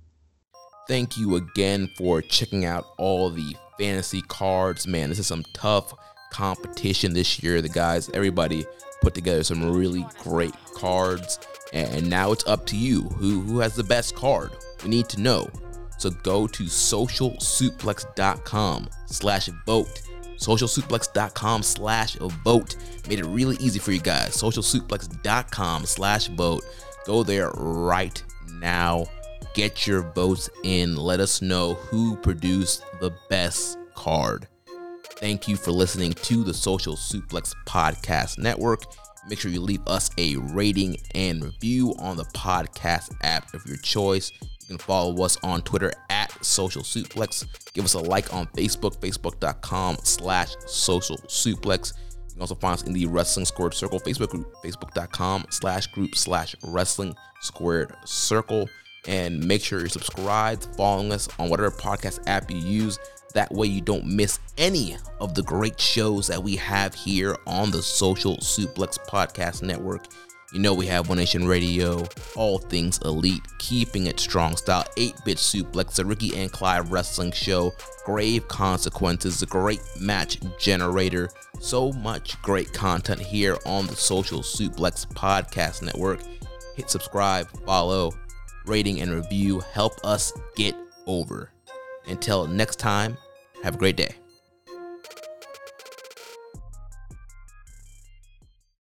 Thank you again for checking out all the fantasy cards. Man, this is some tough competition this year. The guys, everybody put together some really great cards. And now it's up to you. Who who has the best card? We need to know. So go to socialsuplex.com slash vote. Socialsuplex.com slash vote. Made it really easy for you guys. Socialsuplex.com slash vote. Go there right now. Get your votes in. Let us know who produced the best card. Thank you for listening to the Social Suplex Podcast Network. Make sure you leave us a rating and review on the podcast app of your choice. You can follow us on Twitter at Social Suplex. Give us a like on Facebook, facebook.com slash social suplex. You can also find us in the Wrestling Squared Circle Facebook group, facebook.com slash group slash wrestling squared circle. And make sure you're subscribed, following us on whatever podcast app you use. That way, you don't miss any of the great shows that we have here on the Social Suplex Podcast Network. You know, we have One Nation Radio, All Things Elite, Keeping It Strong Style, 8 Bit Suplex, the Ricky and Clive Wrestling Show, Grave Consequences, the Great Match Generator. So much great content here on the Social Suplex Podcast Network. Hit subscribe, follow, rating, and review. Help us get over. Until next time, have a great day.